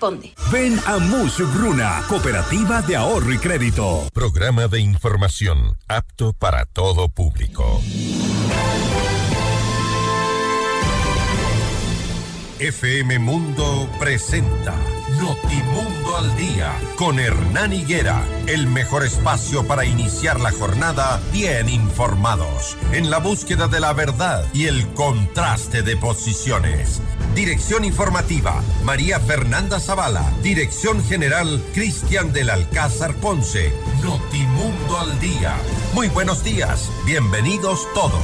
corresponde. Ven a Musugruna, Cooperativa de Ahorro y Crédito. Programa de información apto para todo público. FM Mundo presenta Notimundo al Día con Hernán Higuera, el mejor espacio para iniciar la jornada bien informados, en la búsqueda de la verdad y el contraste de posiciones. Dirección informativa, María Fernanda Zavala. Dirección general, Cristian del Alcázar Ponce. Notimundo al Día. Muy buenos días, bienvenidos todos.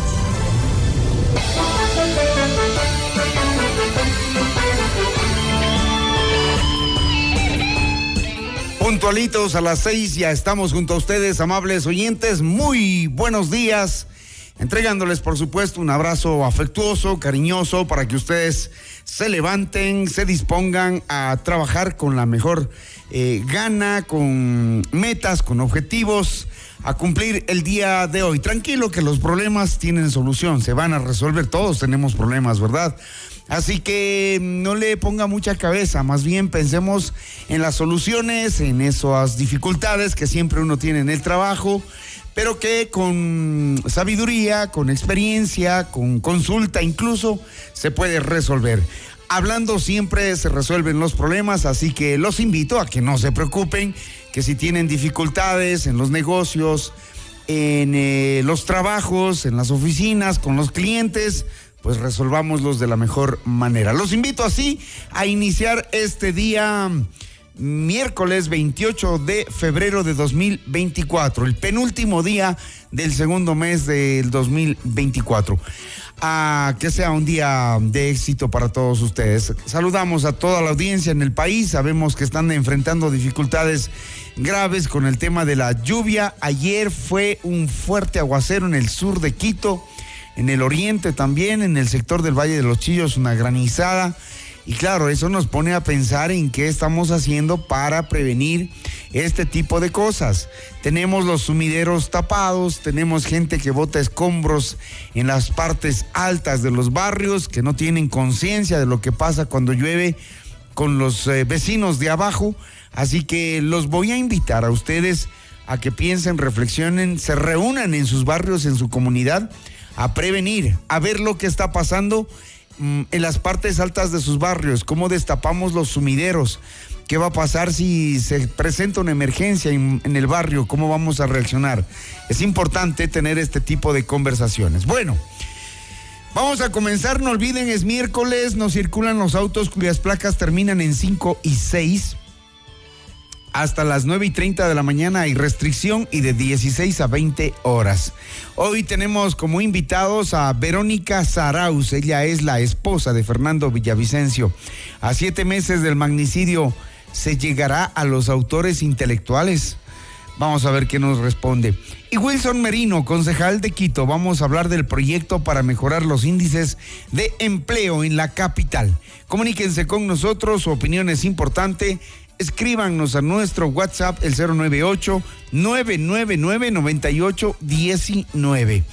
Puntualitos a las seis, ya estamos junto a ustedes, amables oyentes. Muy buenos días. Entregándoles, por supuesto, un abrazo afectuoso, cariñoso, para que ustedes se levanten, se dispongan a trabajar con la mejor eh, gana, con metas, con objetivos, a cumplir el día de hoy. Tranquilo que los problemas tienen solución, se van a resolver, todos tenemos problemas, ¿verdad? Así que no le ponga mucha cabeza, más bien pensemos en las soluciones, en esas dificultades que siempre uno tiene en el trabajo, pero que con sabiduría, con experiencia, con consulta incluso, se puede resolver. Hablando siempre se resuelven los problemas, así que los invito a que no se preocupen, que si tienen dificultades en los negocios, en eh, los trabajos, en las oficinas, con los clientes, pues resolvámoslos de la mejor manera. Los invito así a iniciar este día miércoles 28 de febrero de 2024, el penúltimo día del segundo mes del 2024. A que sea un día de éxito para todos ustedes. Saludamos a toda la audiencia en el país. Sabemos que están enfrentando dificultades graves con el tema de la lluvia. Ayer fue un fuerte aguacero en el sur de Quito en el oriente también, en el sector del Valle de los Chillos, una granizada. Y claro, eso nos pone a pensar en qué estamos haciendo para prevenir este tipo de cosas. Tenemos los sumideros tapados, tenemos gente que bota escombros en las partes altas de los barrios, que no tienen conciencia de lo que pasa cuando llueve con los eh, vecinos de abajo. Así que los voy a invitar a ustedes a que piensen, reflexionen, se reúnan en sus barrios, en su comunidad a prevenir, a ver lo que está pasando mm, en las partes altas de sus barrios, cómo destapamos los sumideros, qué va a pasar si se presenta una emergencia en, en, el barrio, cómo vamos a reaccionar. Es importante tener este tipo de conversaciones. Bueno, vamos a comenzar, no olviden, es miércoles, nos circulan los autos cuyas placas terminan en 5 y 6 hasta las 9 y 30 de la mañana hay restricción y de 16 a 20 horas. Hoy tenemos como invitados a Verónica Saraus, ella es la esposa de Fernando Villavicencio. A siete meses del magnicidio, ¿se llegará a los autores intelectuales? Vamos a ver qué nos responde. Y Wilson Merino, concejal de Quito, vamos a hablar del proyecto para mejorar los índices de empleo en la capital. Comuníquense con nosotros, su opinión es importante escríbanos a nuestro WhatsApp el 098-999-9819.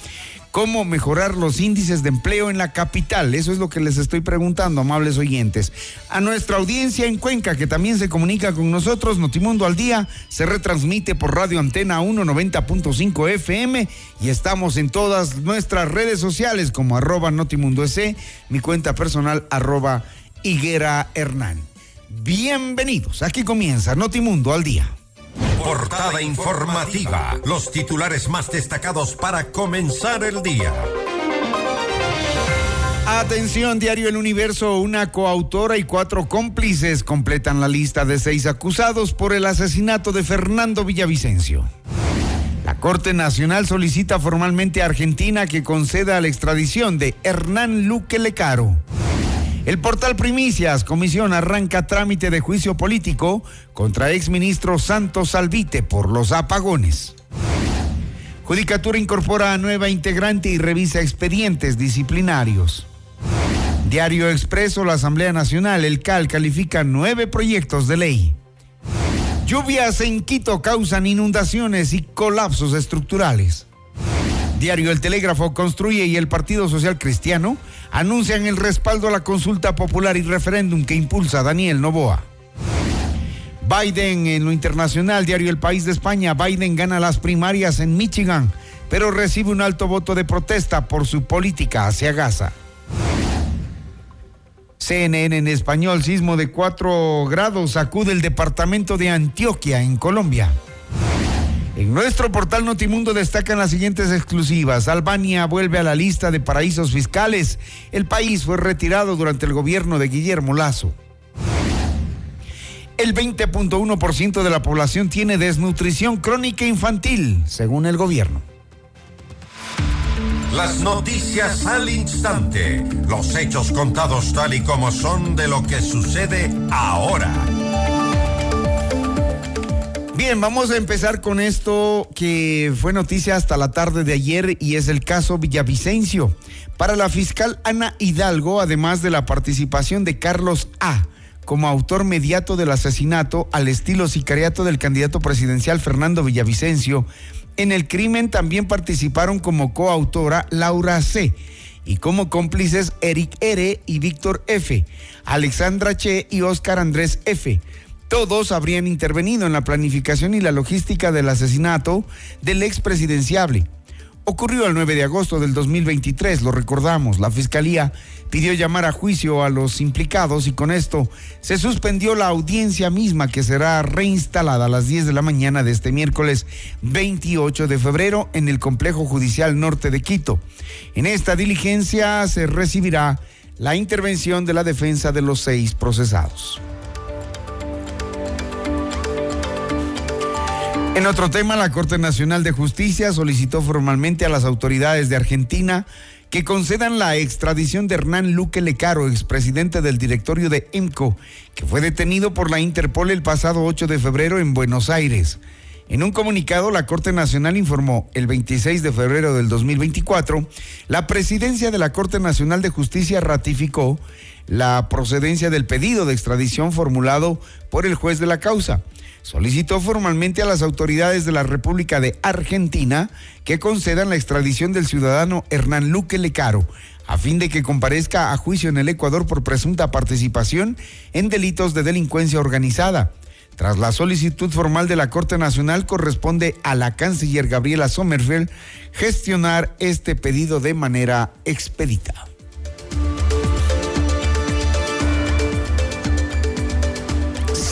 ¿Cómo mejorar los índices de empleo en la capital? Eso es lo que les estoy preguntando, amables oyentes. A nuestra audiencia en Cuenca, que también se comunica con nosotros, Notimundo al Día, se retransmite por Radio Antena 190.5 FM y estamos en todas nuestras redes sociales como arroba Notimundo S, mi cuenta personal arroba Higuera Hernán. Bienvenidos, aquí comienza Notimundo al día. Portada informativa, los titulares más destacados para comenzar el día. Atención, Diario El Universo, una coautora y cuatro cómplices completan la lista de seis acusados por el asesinato de Fernando Villavicencio. La Corte Nacional solicita formalmente a Argentina que conceda la extradición de Hernán Luque Lecaro. El portal Primicias, comisión arranca trámite de juicio político contra exministro Santos Salvite por los apagones. Judicatura incorpora a nueva integrante y revisa expedientes disciplinarios. Diario Expreso, la Asamblea Nacional, el CAL califica nueve proyectos de ley. Lluvias en Quito causan inundaciones y colapsos estructurales. Diario El Telégrafo construye y el Partido Social Cristiano anuncian el respaldo a la consulta popular y referéndum que impulsa Daniel Novoa. Biden en lo internacional, diario El País de España, Biden gana las primarias en Michigan, pero recibe un alto voto de protesta por su política hacia Gaza. CNN en español, sismo de 4 grados sacude el departamento de Antioquia en Colombia. En nuestro portal Notimundo destacan las siguientes exclusivas. Albania vuelve a la lista de paraísos fiscales. El país fue retirado durante el gobierno de Guillermo Lazo. El 20.1% de la población tiene desnutrición crónica infantil, según el gobierno. Las noticias al instante. Los hechos contados tal y como son de lo que sucede ahora. Bien, vamos a empezar con esto que fue noticia hasta la tarde de ayer y es el caso Villavicencio. Para la fiscal Ana Hidalgo, además de la participación de Carlos A. como autor mediato del asesinato al estilo sicariato del candidato presidencial Fernando Villavicencio, en el crimen también participaron como coautora Laura C. y como cómplices Eric R. y Víctor F, Alexandra Che y Óscar Andrés F todos habrían intervenido en la planificación y la logística del asesinato del expresidenciable. Ocurrió el 9 de agosto del 2023, lo recordamos. La fiscalía pidió llamar a juicio a los implicados y con esto se suspendió la audiencia misma que será reinstalada a las 10 de la mañana de este miércoles 28 de febrero en el Complejo Judicial Norte de Quito. En esta diligencia se recibirá la intervención de la defensa de los seis procesados. En otro tema, la Corte Nacional de Justicia solicitó formalmente a las autoridades de Argentina que concedan la extradición de Hernán Luque Lecaro, expresidente del directorio de EMCO, que fue detenido por la Interpol el pasado 8 de febrero en Buenos Aires. En un comunicado, la Corte Nacional informó el 26 de febrero del 2024, la presidencia de la Corte Nacional de Justicia ratificó la procedencia del pedido de extradición formulado por el juez de la causa solicitó formalmente a las autoridades de la República de Argentina que concedan la extradición del ciudadano Hernán Luque Lecaro a fin de que comparezca a juicio en el Ecuador por presunta participación en delitos de delincuencia organizada. Tras la solicitud formal de la Corte Nacional, corresponde a la canciller Gabriela Sommerfeld gestionar este pedido de manera expedita.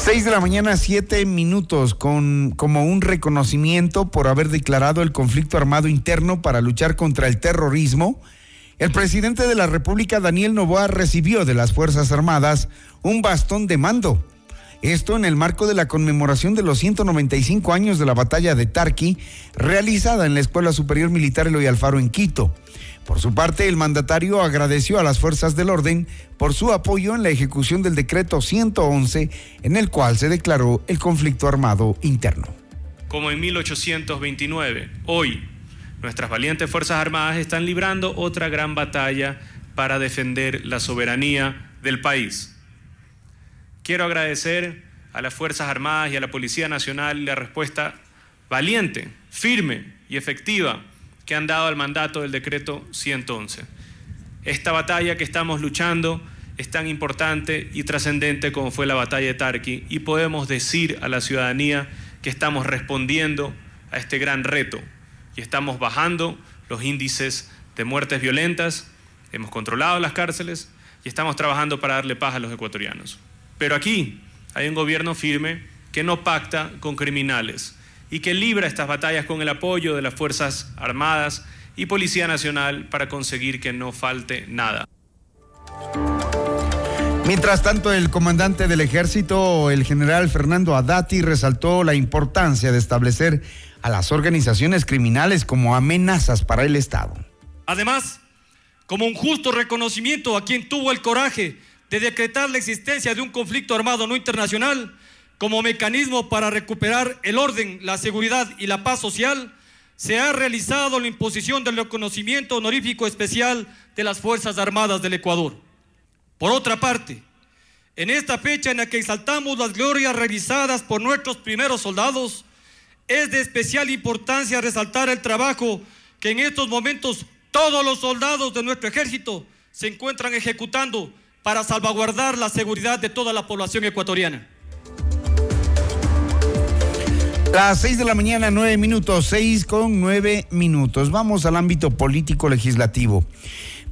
6 de la mañana, 7 minutos, con como un reconocimiento por haber declarado el conflicto armado interno para luchar contra el terrorismo. El presidente de la República, Daniel Novoa, recibió de las Fuerzas Armadas un bastón de mando. Esto en el marco de la conmemoración de los 195 años de la batalla de Tarqui, realizada en la Escuela Superior Militar Eloy Alfaro en Quito. Por su parte, el mandatario agradeció a las fuerzas del orden por su apoyo en la ejecución del decreto 111, en el cual se declaró el conflicto armado interno. Como en 1829, hoy nuestras valientes Fuerzas Armadas están librando otra gran batalla para defender la soberanía del país. Quiero agradecer a las Fuerzas Armadas y a la Policía Nacional la respuesta valiente, firme y efectiva que han dado al mandato del decreto 111. Esta batalla que estamos luchando es tan importante y trascendente como fue la batalla de Tarqui y podemos decir a la ciudadanía que estamos respondiendo a este gran reto y estamos bajando los índices de muertes violentas, hemos controlado las cárceles y estamos trabajando para darle paz a los ecuatorianos. Pero aquí hay un gobierno firme que no pacta con criminales, y que libra estas batallas con el apoyo de las Fuerzas Armadas y Policía Nacional para conseguir que no falte nada. Mientras tanto, el comandante del ejército, el general Fernando Adati, resaltó la importancia de establecer a las organizaciones criminales como amenazas para el Estado. Además, como un justo reconocimiento a quien tuvo el coraje de decretar la existencia de un conflicto armado no internacional, como mecanismo para recuperar el orden, la seguridad y la paz social, se ha realizado la imposición del reconocimiento honorífico especial de las Fuerzas Armadas del Ecuador. Por otra parte, en esta fecha en la que exaltamos las glorias realizadas por nuestros primeros soldados, es de especial importancia resaltar el trabajo que en estos momentos todos los soldados de nuestro ejército se encuentran ejecutando para salvaguardar la seguridad de toda la población ecuatoriana. Las seis de la mañana, nueve minutos, seis con nueve minutos. Vamos al ámbito político legislativo.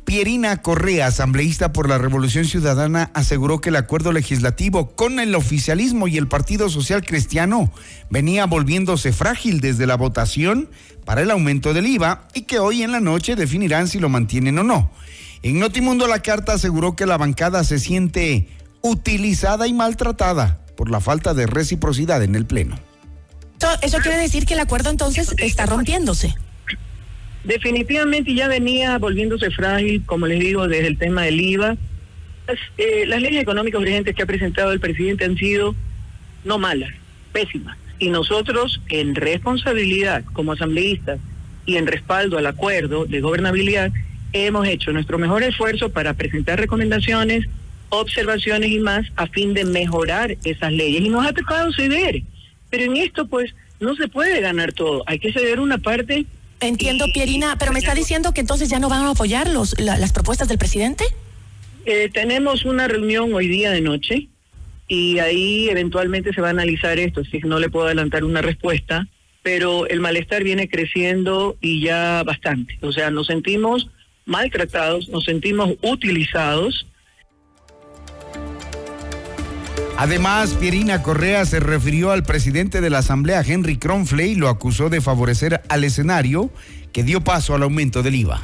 Pierina Correa, asambleísta por la Revolución Ciudadana, aseguró que el acuerdo legislativo con el oficialismo y el Partido Social Cristiano venía volviéndose frágil desde la votación para el aumento del IVA y que hoy en la noche definirán si lo mantienen o no. En Notimundo la carta aseguró que la bancada se siente utilizada y maltratada por la falta de reciprocidad en el Pleno. Eso quiere decir que el acuerdo entonces está rompiéndose. Definitivamente ya venía volviéndose frágil, como les digo, desde el tema del IVA. Las, eh, las leyes económicas urgentes que ha presentado el presidente han sido no malas, pésimas. Y nosotros, en responsabilidad como asambleístas y en respaldo al acuerdo de gobernabilidad, hemos hecho nuestro mejor esfuerzo para presentar recomendaciones, observaciones y más a fin de mejorar esas leyes. Y nos ha tocado ceder. Pero en esto, pues, no se puede ganar todo. Hay que ceder una parte. Entiendo, Pierina, pero me está diciendo que entonces ya no van a apoyar los, las propuestas del presidente. Eh, tenemos una reunión hoy día de noche y ahí eventualmente se va a analizar esto, así que no le puedo adelantar una respuesta, pero el malestar viene creciendo y ya bastante. O sea, nos sentimos maltratados, nos sentimos utilizados Además, Pierina Correa se refirió al presidente de la Asamblea, Henry Kronfley, y lo acusó de favorecer al escenario que dio paso al aumento del IVA.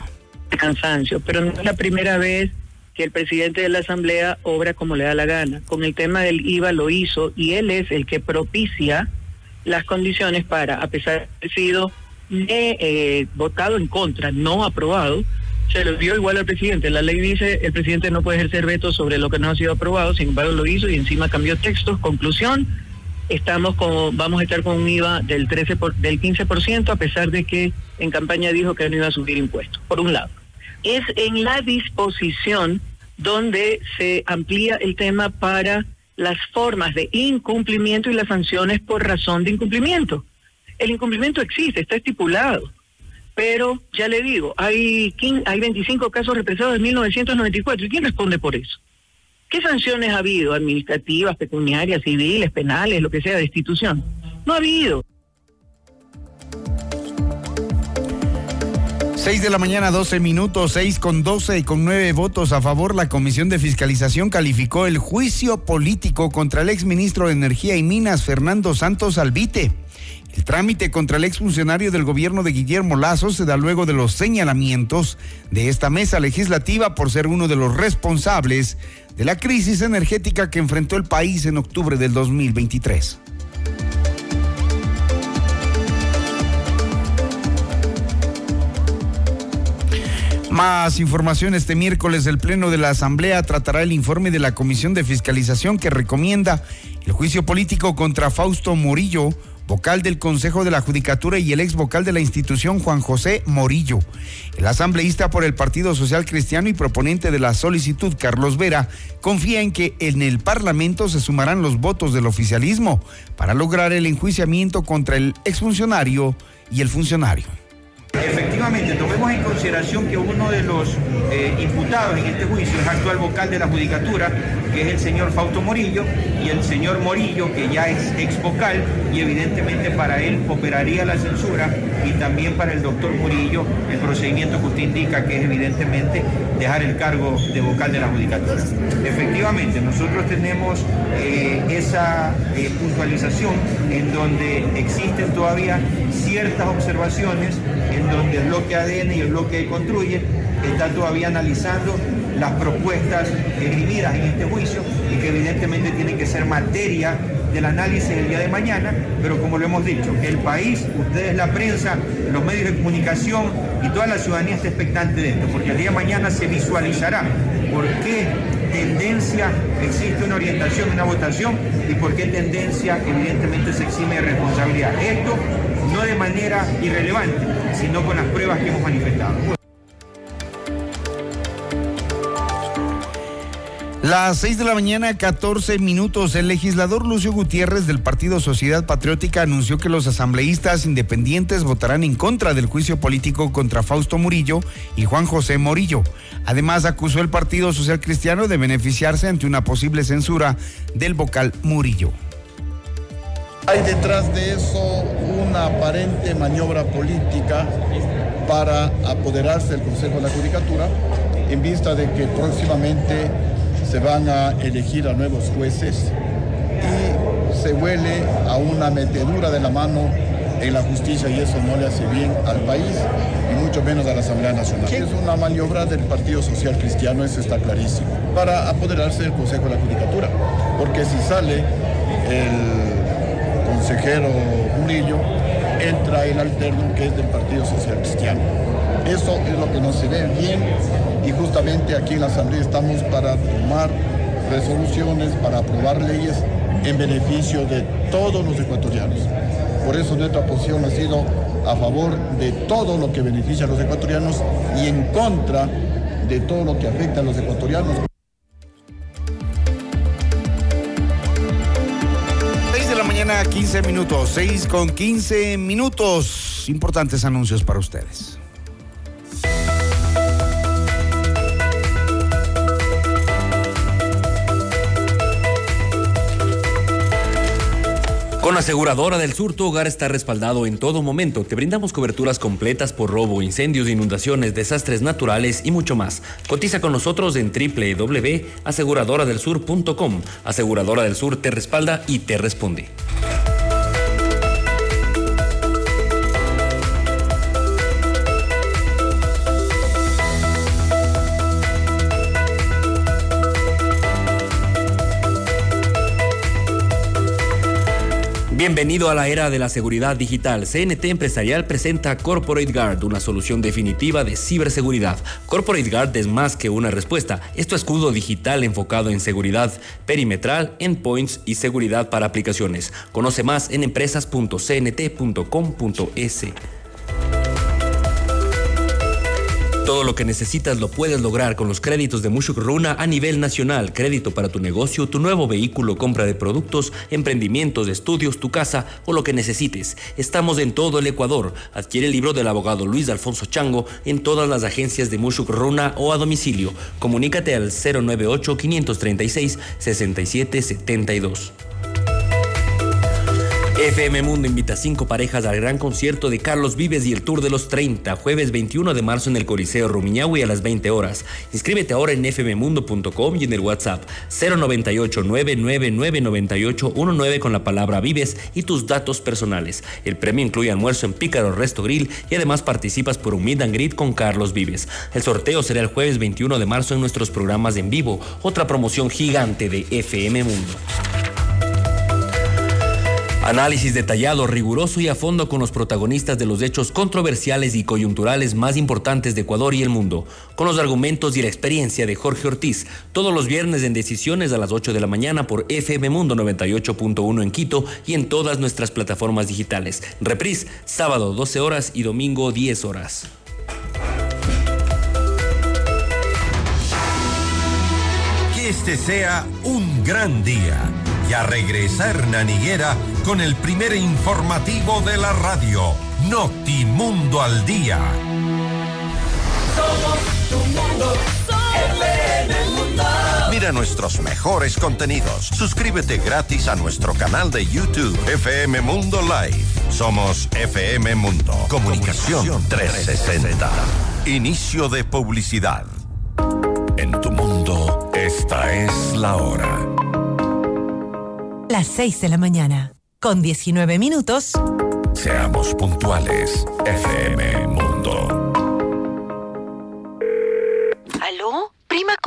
Cansancio, pero no es la primera vez que el presidente de la Asamblea obra como le da la gana. Con el tema del IVA lo hizo y él es el que propicia las condiciones para, a pesar de haber sido eh, votado en contra, no aprobado, se lo dio igual al presidente. La ley dice el presidente no puede ejercer veto sobre lo que no ha sido aprobado, sin embargo lo hizo y encima cambió textos. Conclusión, estamos con, vamos a estar con un IVA del 13 por, del 15% a pesar de que en campaña dijo que no iba a subir impuestos. Por un lado, es en la disposición donde se amplía el tema para las formas de incumplimiento y las sanciones por razón de incumplimiento. El incumplimiento existe, está estipulado pero ya le digo, hay, hay 25 casos represados en 1994. ¿Y quién responde por eso? ¿Qué sanciones ha habido? ¿Administrativas, pecuniarias, civiles, penales, lo que sea, de institución? No ha habido. 6 de la mañana, 12 minutos, 6 con 12 y con 9 votos a favor, la Comisión de Fiscalización calificó el juicio político contra el exministro de Energía y Minas, Fernando Santos Albite. El trámite contra el exfuncionario del gobierno de Guillermo Lazo se da luego de los señalamientos de esta mesa legislativa por ser uno de los responsables de la crisis energética que enfrentó el país en octubre del 2023. Más información este miércoles el Pleno de la Asamblea tratará el informe de la Comisión de Fiscalización que recomienda el juicio político contra Fausto Morillo vocal del Consejo de la Judicatura y el ex vocal de la institución Juan José Morillo. El asambleísta por el Partido Social Cristiano y proponente de la solicitud Carlos Vera confía en que en el Parlamento se sumarán los votos del oficialismo para lograr el enjuiciamiento contra el exfuncionario y el funcionario. Tomemos en consideración que uno de los eh, imputados en este juicio es actual vocal de la Judicatura, que es el señor Fausto Morillo, y el señor Morillo, que ya es ex vocal, y evidentemente para él operaría la censura, y también para el doctor Morillo el procedimiento que usted indica, que es evidentemente dejar el cargo de vocal de la Judicatura. Efectivamente, nosotros tenemos eh, esa eh, puntualización en donde existen todavía ciertas observaciones en donde bloque ADN y el bloque Construye están todavía analizando las propuestas esgrimidas en este juicio y que evidentemente tienen que ser materia del análisis el día de mañana, pero como lo hemos dicho, el país, ustedes la prensa, los medios de comunicación y toda la ciudadanía está expectante de esto, porque el día de mañana se visualizará por qué tendencia existe una orientación, una votación y por qué tendencia evidentemente se exime de responsabilidad. Esto no de manera irrelevante, sino con las pruebas que hemos manifestado. Las 6 de la mañana, 14 minutos. El legislador Lucio Gutiérrez del Partido Sociedad Patriótica anunció que los asambleístas independientes votarán en contra del juicio político contra Fausto Murillo y Juan José Morillo. Además, acusó el Partido Social Cristiano de beneficiarse ante una posible censura del vocal Murillo. Hay detrás de eso una aparente maniobra política para apoderarse del Consejo de la Judicatura en vista de que próximamente se van a elegir a nuevos jueces y se huele a una metedura de la mano en la justicia y eso no le hace bien al país y mucho menos a la Asamblea Nacional. Es una maniobra del Partido Social Cristiano, eso está clarísimo, para apoderarse del Consejo de la Judicatura, porque si sale el consejero Murillo, entra el alterno que es del Partido Social Cristiano. Eso es lo que no se ve bien y justamente aquí en la Asamblea estamos para tomar resoluciones, para aprobar leyes en beneficio de todos los ecuatorianos. Por eso nuestra posición ha sido a favor de todo lo que beneficia a los ecuatorianos y en contra de todo lo que afecta a los ecuatorianos. 15 minutos. 6 con 15 minutos. Importantes anuncios para ustedes. Con Aseguradora del Sur, tu hogar está respaldado en todo momento. Te brindamos coberturas completas por robo, incendios, inundaciones, desastres naturales y mucho más. Cotiza con nosotros en www.aseguradoradelsur.com. Aseguradora del Sur te respalda y te responde. Bienvenido a la era de la seguridad digital. CNT Empresarial presenta Corporate Guard, una solución definitiva de ciberseguridad. Corporate Guard es más que una respuesta. Es tu escudo digital enfocado en seguridad perimetral, endpoints y seguridad para aplicaciones. Conoce más en empresas.cnt.com.es. Todo lo que necesitas lo puedes lograr con los créditos de Mushuk Runa a nivel nacional. Crédito para tu negocio, tu nuevo vehículo, compra de productos, emprendimientos, estudios, tu casa o lo que necesites. Estamos en todo el Ecuador. Adquiere el libro del abogado Luis Alfonso Chango en todas las agencias de Mushuk Runa o a domicilio. Comunícate al 098 536 6772. FM Mundo invita a cinco parejas al gran concierto de Carlos Vives y el Tour de los 30, jueves 21 de marzo en el Coliseo Rumiñahui a las 20 horas. Inscríbete ahora en fmmundo.com y en el WhatsApp 098 999 con la palabra Vives y tus datos personales. El premio incluye almuerzo en Pícaro Resto Grill y además participas por un meet and greet con Carlos Vives. El sorteo será el jueves 21 de marzo en nuestros programas en vivo, otra promoción gigante de FM Mundo. Análisis detallado, riguroso y a fondo con los protagonistas de los hechos controversiales y coyunturales más importantes de Ecuador y el mundo, con los argumentos y la experiencia de Jorge Ortiz, todos los viernes en Decisiones a las 8 de la mañana por FM Mundo 98.1 en Quito y en todas nuestras plataformas digitales. Reprise, sábado 12 horas y domingo 10 horas. Que este sea un gran día. Y a regresar Naniguera con el primer informativo de la radio, Notimundo al Día. Somos tu mundo, FM Mundo. Mira nuestros mejores contenidos. Suscríbete gratis a nuestro canal de YouTube, FM Mundo Live. Somos FM Mundo. Comunicación 360. Inicio de publicidad. En tu mundo, esta es la hora. Las 6 de la mañana, con 19 minutos. Seamos puntuales, FM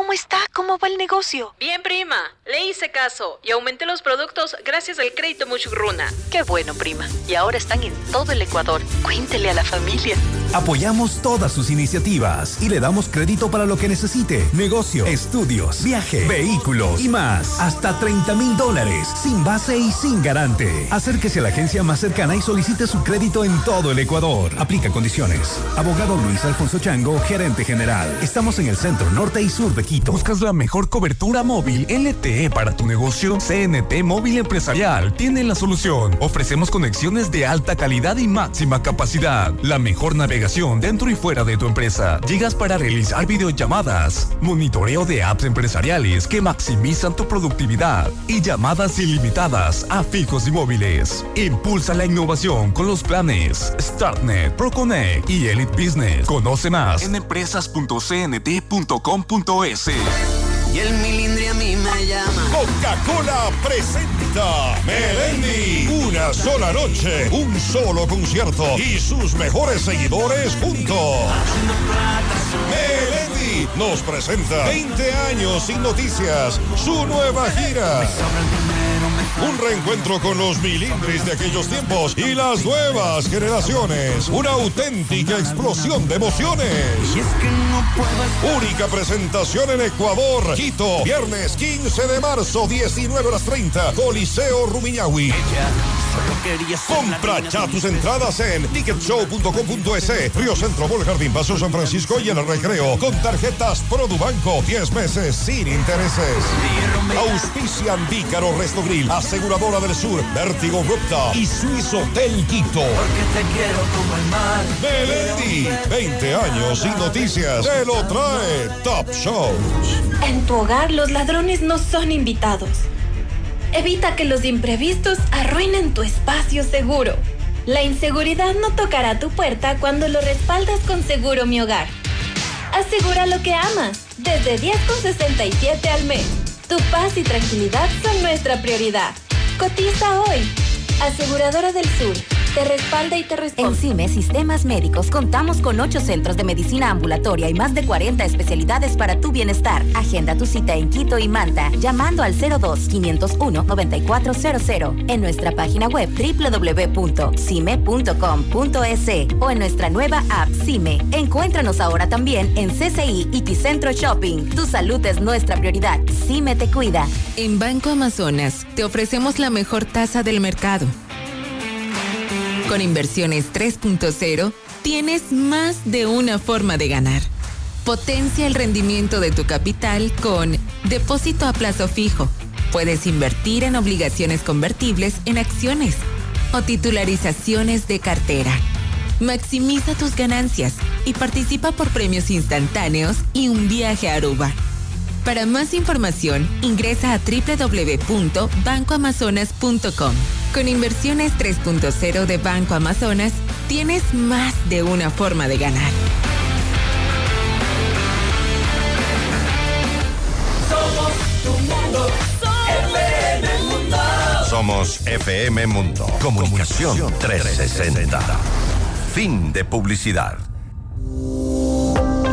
¿cómo está? ¿Cómo va el negocio? Bien, prima. Le hice caso y aumenté los productos gracias al crédito Muchugruna. Qué bueno, prima. Y ahora están en todo el Ecuador. Cuéntele a la familia. Apoyamos todas sus iniciativas y le damos crédito para lo que necesite. Negocio, estudios, viaje, vehículos y más. Hasta 30 mil dólares, sin base y sin garante. Acérquese a la agencia más cercana y solicite su crédito en todo el Ecuador. Aplica condiciones. Abogado Luis Alfonso Chango, gerente general. Estamos en el centro norte y sur de Quito. ¿Buscas la la mejor cobertura móvil LTE para tu negocio? CNT Móvil Empresarial tiene la solución. Ofrecemos conexiones de alta calidad y máxima capacidad. La mejor navegación dentro y fuera de tu empresa. Llegas para realizar videollamadas, monitoreo de apps empresariales que maximizan tu productividad y llamadas ilimitadas a fijos y móviles. Impulsa la innovación con los planes StartNet, ProConnect y Elite Business. Conoce más en empresas.cnt.com.es. Y el milindri a mí me llama. Coca-Cola presenta Melendi. Una sola noche, un solo concierto y sus mejores seguidores juntos. Melendi nos presenta 20 años sin noticias, su nueva gira. Un reencuentro con los milindris de aquellos tiempos y las nuevas generaciones. Una auténtica explosión de emociones. Única presentación en Ecuador, Quito, viernes 15 de marzo, 19 horas 30, Coliseo Rumiñahui. Compra ya tus entradas en ticketshow.com.es, Río Centro, Bol Jardín, Paso San Francisco y el Recreo, con tarjetas Produbanco, 10 meses sin intereses. Auspician Vícaro Resto Grill, Aseguradora del Sur, Vértigo Rupta y Suizo Hotel Quito. Melendi, 20 años sin noticias, te lo trae Top Shows. En tu hogar los ladrones no son invitados. Evita que los imprevistos arruinen tu espacio seguro. La inseguridad no tocará tu puerta cuando lo respaldas con Seguro Mi Hogar. Asegura lo que amas, desde 10,67 al mes. Tu paz y tranquilidad son nuestra prioridad. Cotiza hoy. Aseguradora del Sur. Te respalda y te responde. En CIME Sistemas Médicos contamos con 8 centros de medicina ambulatoria y más de 40 especialidades para tu bienestar. Agenda tu cita en Quito y Manta llamando al 02-501-9400 en nuestra página web www.cime.com.es o en nuestra nueva app CIME. Encuéntranos ahora también en CCI y Ticentro Shopping. Tu salud es nuestra prioridad. CIME te cuida. En Banco Amazonas te ofrecemos la mejor tasa del mercado con inversiones 3.0 tienes más de una forma de ganar. Potencia el rendimiento de tu capital con depósito a plazo fijo. Puedes invertir en obligaciones convertibles en acciones o titularizaciones de cartera. Maximiza tus ganancias y participa por premios instantáneos y un viaje a Aruba. Para más información, ingresa a www.bancoamazonas.com. Con inversiones 3.0 de Banco Amazonas, tienes más de una forma de ganar. Somos tu mundo, FM Mundo. Somos FM Mundo. Comunicación 360. Fin de publicidad.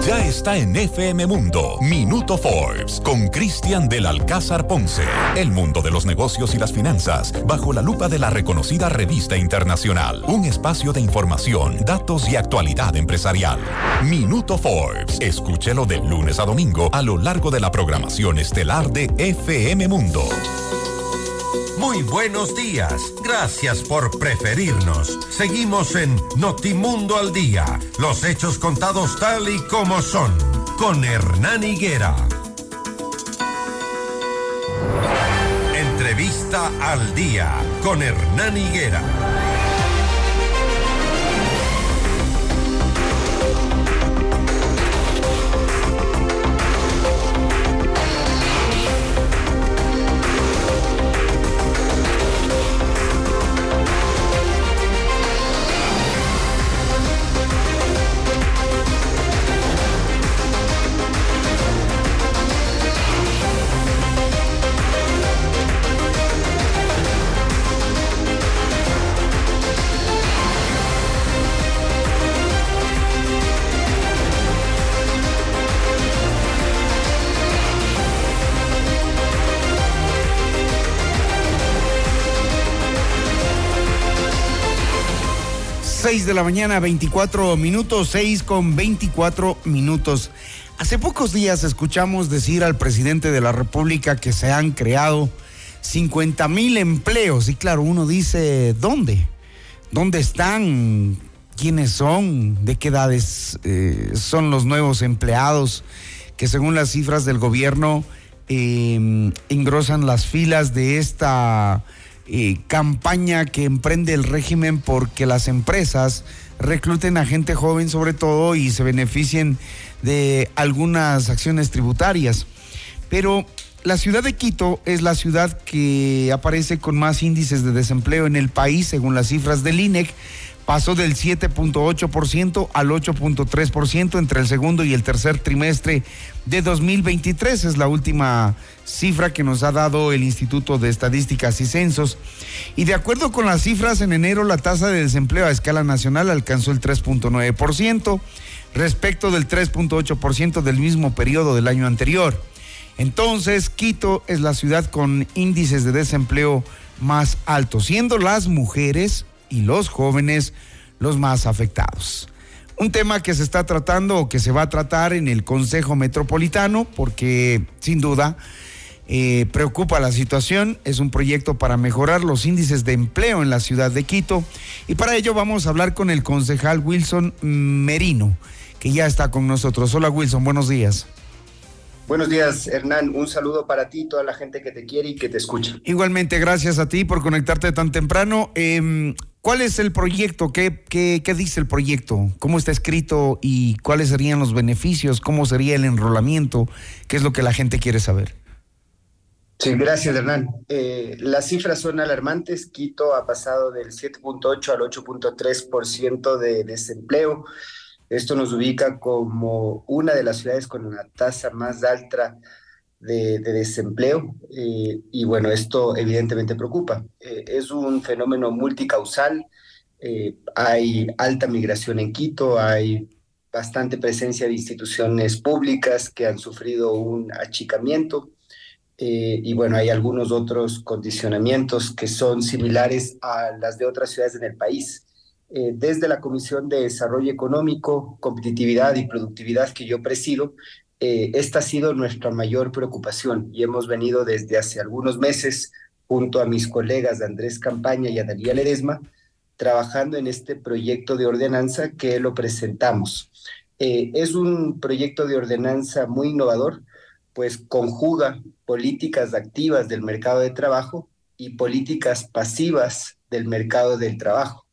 Ya está en FM Mundo, Minuto Forbes, con Cristian del Alcázar Ponce. El mundo de los negocios y las finanzas, bajo la lupa de la reconocida revista internacional. Un espacio de información, datos y actualidad empresarial. Minuto Forbes, escúchelo de lunes a domingo a lo largo de la programación estelar de FM Mundo. Muy buenos días. Gracias por preferirnos. Seguimos en Notimundo al Día. Los hechos contados tal y como son. Con Hernán Higuera. Entrevista al Día. Con Hernán Higuera. De la mañana, 24 minutos, 6 con 24 minutos. Hace pocos días escuchamos decir al presidente de la República que se han creado 50 mil empleos. Y claro, uno dice, ¿dónde? ¿Dónde están? ¿Quiénes son? ¿De qué edades eh, son los nuevos empleados que según las cifras del gobierno eh, engrosan las filas de esta campaña que emprende el régimen porque las empresas recluten a gente joven sobre todo y se beneficien de algunas acciones tributarias. Pero la ciudad de Quito es la ciudad que aparece con más índices de desempleo en el país, según las cifras del INEC. Pasó del 7.8% al 8.3% entre el segundo y el tercer trimestre de 2023. Es la última cifra que nos ha dado el Instituto de Estadísticas y Censos. Y de acuerdo con las cifras, en enero la tasa de desempleo a escala nacional alcanzó el 3.9% respecto del 3.8% del mismo periodo del año anterior. Entonces, Quito es la ciudad con índices de desempleo más altos, siendo las mujeres y los jóvenes los más afectados. Un tema que se está tratando o que se va a tratar en el Consejo Metropolitano, porque sin duda eh, preocupa la situación. Es un proyecto para mejorar los índices de empleo en la ciudad de Quito. Y para ello vamos a hablar con el concejal Wilson Merino, que ya está con nosotros. Hola Wilson, buenos días. Buenos días, Hernán. Un saludo para ti y toda la gente que te quiere y que te escucha. Igualmente, gracias a ti por conectarte tan temprano. Eh, ¿Cuál es el proyecto? ¿Qué, ¿Qué, qué, dice el proyecto? ¿Cómo está escrito y cuáles serían los beneficios? ¿Cómo sería el enrolamiento? ¿Qué es lo que la gente quiere saber? Sí, gracias, Hernán. Eh, las cifras son alarmantes. Quito ha pasado del 7.8 al 8.3% de desempleo. Esto nos ubica como una de las ciudades con una tasa más alta de, de desempleo eh, y bueno, esto evidentemente preocupa. Eh, es un fenómeno multicausal, eh, hay alta migración en Quito, hay bastante presencia de instituciones públicas que han sufrido un achicamiento y bueno, hay algunos otros condicionamientos que son similares a las de otras ciudades en el país. Eh, desde la Comisión de Desarrollo Económico, Competitividad y Productividad que yo presido, eh, esta ha sido nuestra mayor preocupación y hemos venido desde hace algunos meses junto a mis colegas Andrés Campaña y a Daniel Ledesma trabajando en este proyecto de ordenanza que lo presentamos. Eh, es un proyecto de ordenanza muy innovador, pues conjuga políticas activas del mercado de trabajo y políticas pasivas del mercado del trabajo.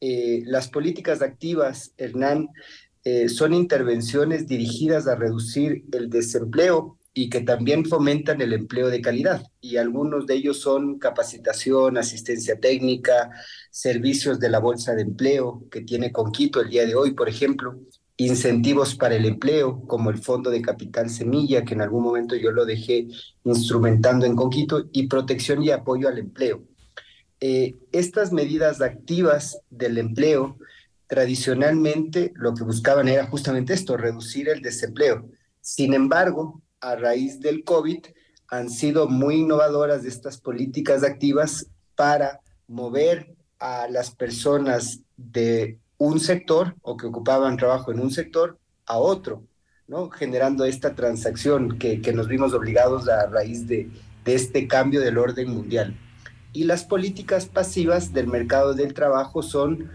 Eh, las políticas activas, Hernán, eh, son intervenciones dirigidas a reducir el desempleo y que también fomentan el empleo de calidad. Y algunos de ellos son capacitación, asistencia técnica, servicios de la Bolsa de Empleo que tiene Conquito el día de hoy, por ejemplo, incentivos para el empleo, como el Fondo de Capital Semilla, que en algún momento yo lo dejé instrumentando en Conquito, y protección y apoyo al empleo. Eh, estas medidas activas del empleo tradicionalmente lo que buscaban era justamente esto, reducir el desempleo. Sin embargo, a raíz del COVID han sido muy innovadoras estas políticas activas para mover a las personas de un sector o que ocupaban trabajo en un sector a otro, ¿no? generando esta transacción que, nos vimos obligados a raíz de este cambio del orden mundial. Y las políticas pasivas del mercado del trabajo son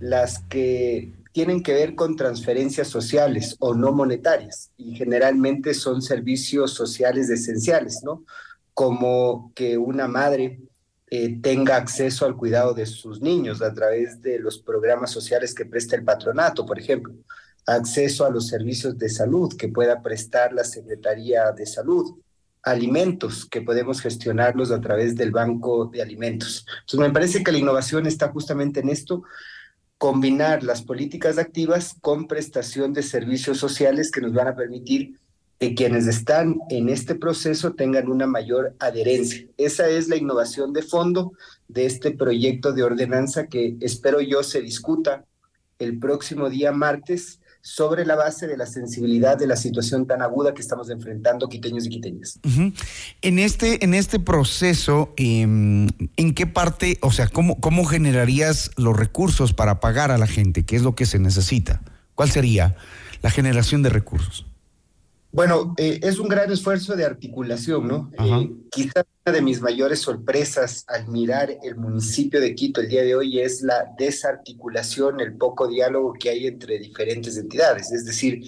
las que tienen que ver con transferencias sociales o no monetarias y generalmente son servicios sociales esenciales, ¿no? Como que una madre eh, tenga acceso al cuidado de sus niños a través de los programas sociales que presta el patronato, por ejemplo, acceso a los servicios de salud que pueda prestar la Secretaría de Salud, alimentos que podemos gestionarlos a través del banco de alimentos. Entonces, me parece que la innovación está justamente en esto, combinar las políticas activas con prestación de servicios sociales que nos van a permitir que quienes están en este proceso tengan una mayor adherencia. Esa es la innovación de fondo de este proyecto de ordenanza que espero yo se discuta el próximo día martes sobre la base de la sensibilidad de la situación tan aguda que estamos enfrentando quiteños y quiteñas. En este, en este proceso, em, ¿en qué parte, o sea, cómo, cómo generarías los recursos para pagar a la gente? ¿Qué es lo que se necesita? ¿Cuál sería la generación de recursos? Bueno, eh, es un gran esfuerzo de articulación, ¿no? Eh, quizás una de mis mayores sorpresas al mirar el municipio de Quito el día de hoy es la desarticulación, el poco diálogo que hay entre diferentes entidades. Es decir,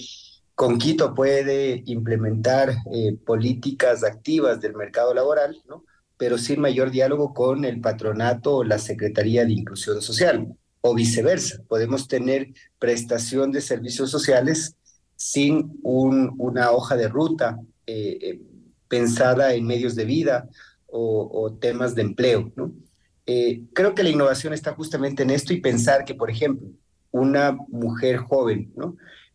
con Quito puede implementar eh, políticas activas del mercado laboral, ¿no? pero sin mayor diálogo con el patronato o la Secretaría de Inclusión Social, o viceversa. Podemos tener prestación de servicios sociales sin un, una hoja de ruta eh, eh, pensada en medios de vida o, temas de empleo. Eh, creo que la innovación está justamente en esto y pensar que, por ejemplo, una mujer joven,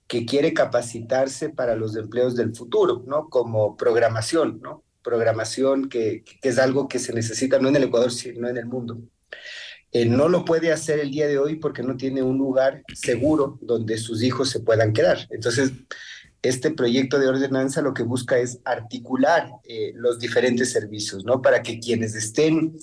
que quiere capacitarse para los empleos del futuro, ¿no? Como programación, programación que, es algo que se necesita no en el Ecuador, sino en el mundo. Eh, no lo puede hacer el día de hoy porque no tiene un lugar seguro donde sus hijos se puedan quedar. Entonces, este proyecto de ordenanza lo que busca es articular eh, los diferentes servicios, ¿no? Para que quienes estén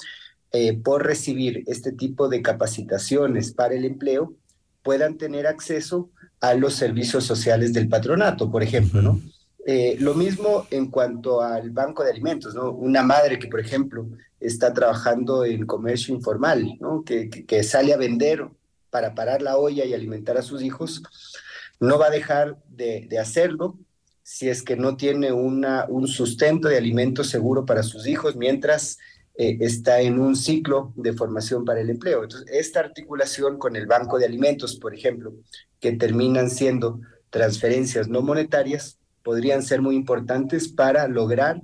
eh, por recibir este tipo de capacitaciones para el empleo puedan tener acceso a los servicios sociales del patronato, por ejemplo, ¿no? Eh, lo mismo en cuanto al banco de alimentos. Una madre que, por ejemplo, está trabajando en comercio informal. Que, sale a vender para parar la olla y alimentar a sus hijos, no va a dejar de, hacerlo si es que no tiene una, un sustento de alimentos seguro para sus hijos mientras eh, está en un ciclo de formación para el empleo. Entonces, esta articulación con el banco de alimentos, por ejemplo, que terminan siendo transferencias no monetarias, podrían ser muy importantes para lograr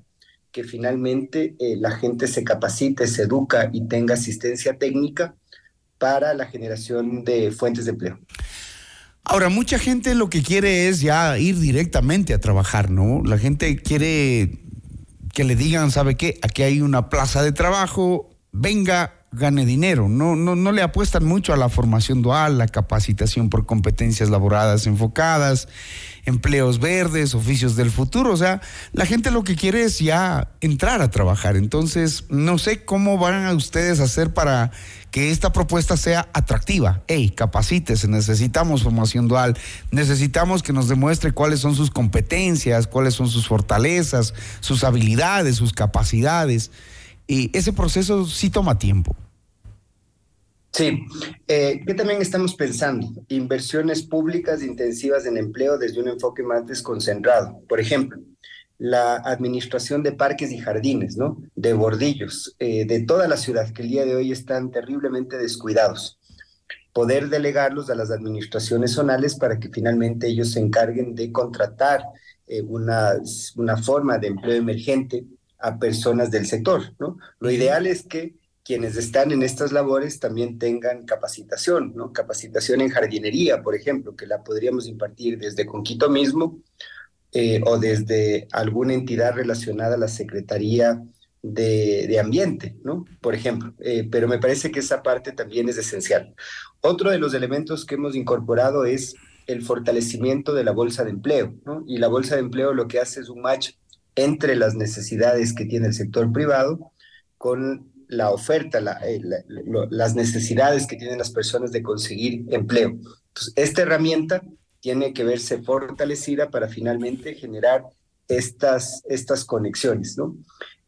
que finalmente eh, la gente se capacite, se educa y tenga asistencia técnica para la generación de fuentes de empleo. Ahora, mucha gente lo que quiere es ya ir directamente a trabajar, ¿no? La gente quiere que le digan, ¿sabe qué? Aquí hay una plaza de trabajo, venga, gane dinero. No, no, no le apuestan mucho a la formación dual, la capacitación por competencias laboradas enfocadas, empleos verdes, oficios del futuro. O sea, la gente lo que quiere es ya entrar a trabajar. Entonces, no sé cómo van a ustedes a hacer para que esta propuesta sea atractiva. Hey, capacítese, necesitamos formación dual, necesitamos que nos demuestre cuáles son sus competencias, cuáles son sus fortalezas, sus habilidades, sus capacidades. Y ese proceso sí toma tiempo. Sí, eh, ¿qué también estamos pensando? Inversiones públicas intensivas en empleo desde un enfoque más desconcentrado. Por ejemplo, la administración de parques y jardines, ¿no? De bordillos, eh, de toda la ciudad, que el día de hoy están terriblemente descuidados. Poder delegarlos a las administraciones zonales para que finalmente ellos se encarguen de contratar eh, una, una forma de empleo emergente a personas del sector, ¿no? Lo ideal es que quienes están en estas labores también tengan capacitación, ¿no? Capacitación en jardinería, por ejemplo, que la podríamos impartir desde Conquito mismo eh, o desde alguna entidad relacionada a la Secretaría de, Ambiente, ¿no? Por ejemplo, eh, pero me parece que esa parte también es esencial. Otro de los elementos que hemos incorporado es el fortalecimiento de la bolsa de empleo, ¿no? Y la bolsa de empleo lo que hace es un match entre las necesidades que tiene el sector privado con la oferta, eh, las necesidades que tienen las personas de conseguir empleo. Entonces, esta herramienta tiene que verse fortalecida para finalmente generar estas, estas conexiones, ¿no?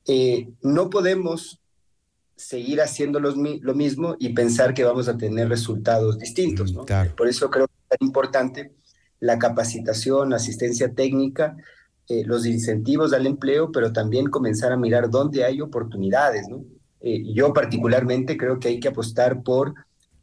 Eh, no podemos seguir haciendo lo mismo y pensar que vamos a tener resultados distintos, ¿no? Por eso creo que es tan importante la capacitación, asistencia técnica, eh, los incentivos al empleo, pero también comenzar a mirar dónde hay oportunidades, ¿no? Eh, yo particularmente creo que hay que apostar por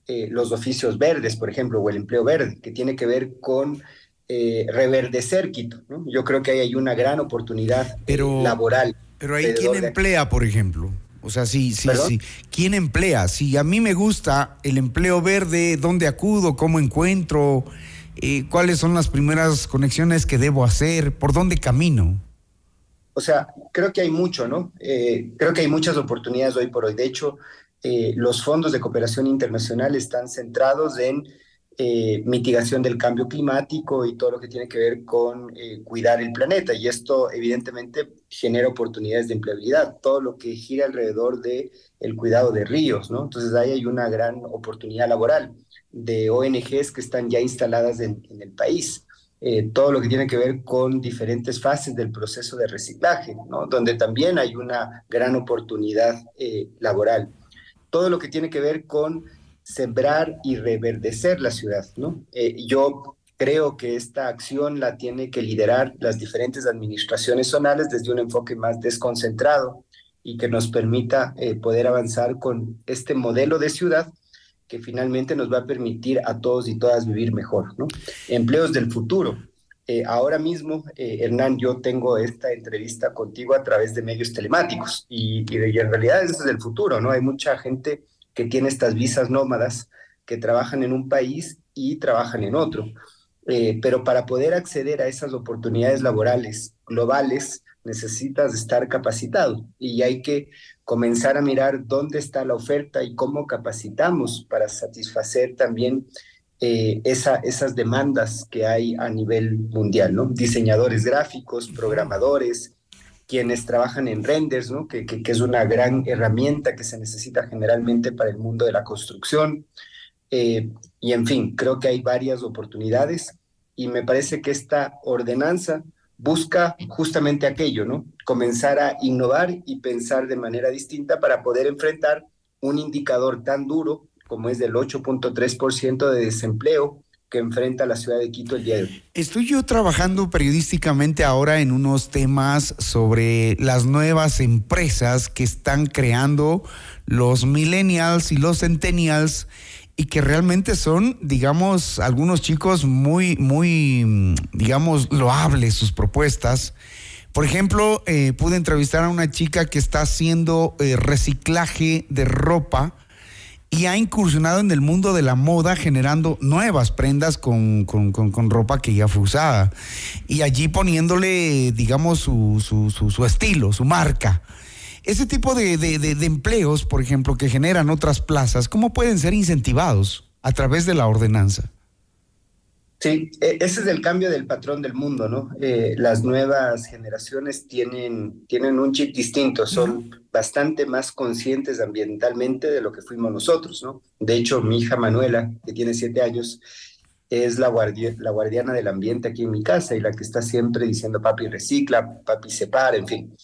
eh, los oficios verdes, por ejemplo, o el empleo verde, que tiene que ver con eh, reverdecer Quito. Yo creo que ahí hay una gran oportunidad laboral. Pero ahí, ¿quién emplea, por ejemplo? O sea, sí, sí, sí. ¿Quién emplea? Si a mí me gusta el empleo verde, ¿dónde acudo? ¿Cómo encuentro? ¿Cuáles son las primeras conexiones que debo hacer? ¿Por dónde camino? O sea, creo que hay mucho, ¿no? Eh, creo que hay muchas oportunidades hoy por hoy. De hecho, eh, los fondos de cooperación internacional están centrados en eh, mitigación del cambio climático y todo lo que tiene que ver con cuidar el planeta. Y esto evidentemente genera oportunidades de empleabilidad, todo lo que gira alrededor de el cuidado de ríos, ¿no? Entonces ahí hay una gran oportunidad laboral de ONGs que están ya instaladas en el país. Eh, todo lo que tiene que ver con diferentes fases del proceso de reciclaje, donde también hay una gran oportunidad eh, laboral. Todo lo que tiene que ver con sembrar y reverdecer la ciudad. Eh, yo creo que esta acción la tiene que liderar las diferentes administraciones zonales desde un enfoque más desconcentrado y que nos permita poder avanzar con este modelo de ciudad finalmente nos va a permitir a todos y todas vivir mejor. ¿no? Empleos del futuro. Eh, ahora mismo, eh, Hernán, yo tengo esta entrevista contigo a través de medios telemáticos y, y, en realidad es el futuro, ¿no? Hay mucha gente que tiene estas visas nómadas que trabajan en un país y trabajan en otro. Eh, pero para poder acceder a esas oportunidades laborales globales necesitas estar capacitado y hay que comenzar a mirar dónde está la oferta y cómo capacitamos para satisfacer también eh, esa, esas demandas que hay a nivel mundial, ¿no? Diseñadores gráficos, programadores, quienes trabajan en renders, ¿no? Que, que, que, es una gran herramienta que se necesita generalmente para el mundo de la construcción. Eh, y en fin, creo que hay varias oportunidades y me parece que esta ordenanza busca justamente aquello, ¿no? Comenzar a innovar y pensar de manera distinta para poder enfrentar un indicador tan duro como es del 8.3% de desempleo que enfrenta la ciudad de Quito el día de hoy. Estoy yo trabajando periodísticamente ahora en unos temas sobre las nuevas empresas que están creando los millennials y los centennials y que realmente son, digamos, algunos chicos muy, muy, digamos, loables sus propuestas. Por ejemplo, eh, pude entrevistar a una chica que está haciendo eh, reciclaje de ropa y ha incursionado en el mundo de la moda generando nuevas prendas con, con, con, ropa que ya fue usada y allí poniéndole, digamos, su, su, su, su estilo, su marca. Ese tipo de, de, empleos, por ejemplo, que generan otras plazas, ¿cómo pueden ser incentivados a través de la ordenanza? Sí, e, ese es el cambio del patrón del mundo, ¿no? Eh, las nuevas generaciones tienen, tienen un chip distinto, son bastante más conscientes ambientalmente de lo que fuimos nosotros, ¿no? De hecho, mi hija Manuela, que tiene siete años, es la, guardia, la guardiana del ambiente aquí en mi casa y la que está siempre diciendo papi recicla, papi separa, en fin.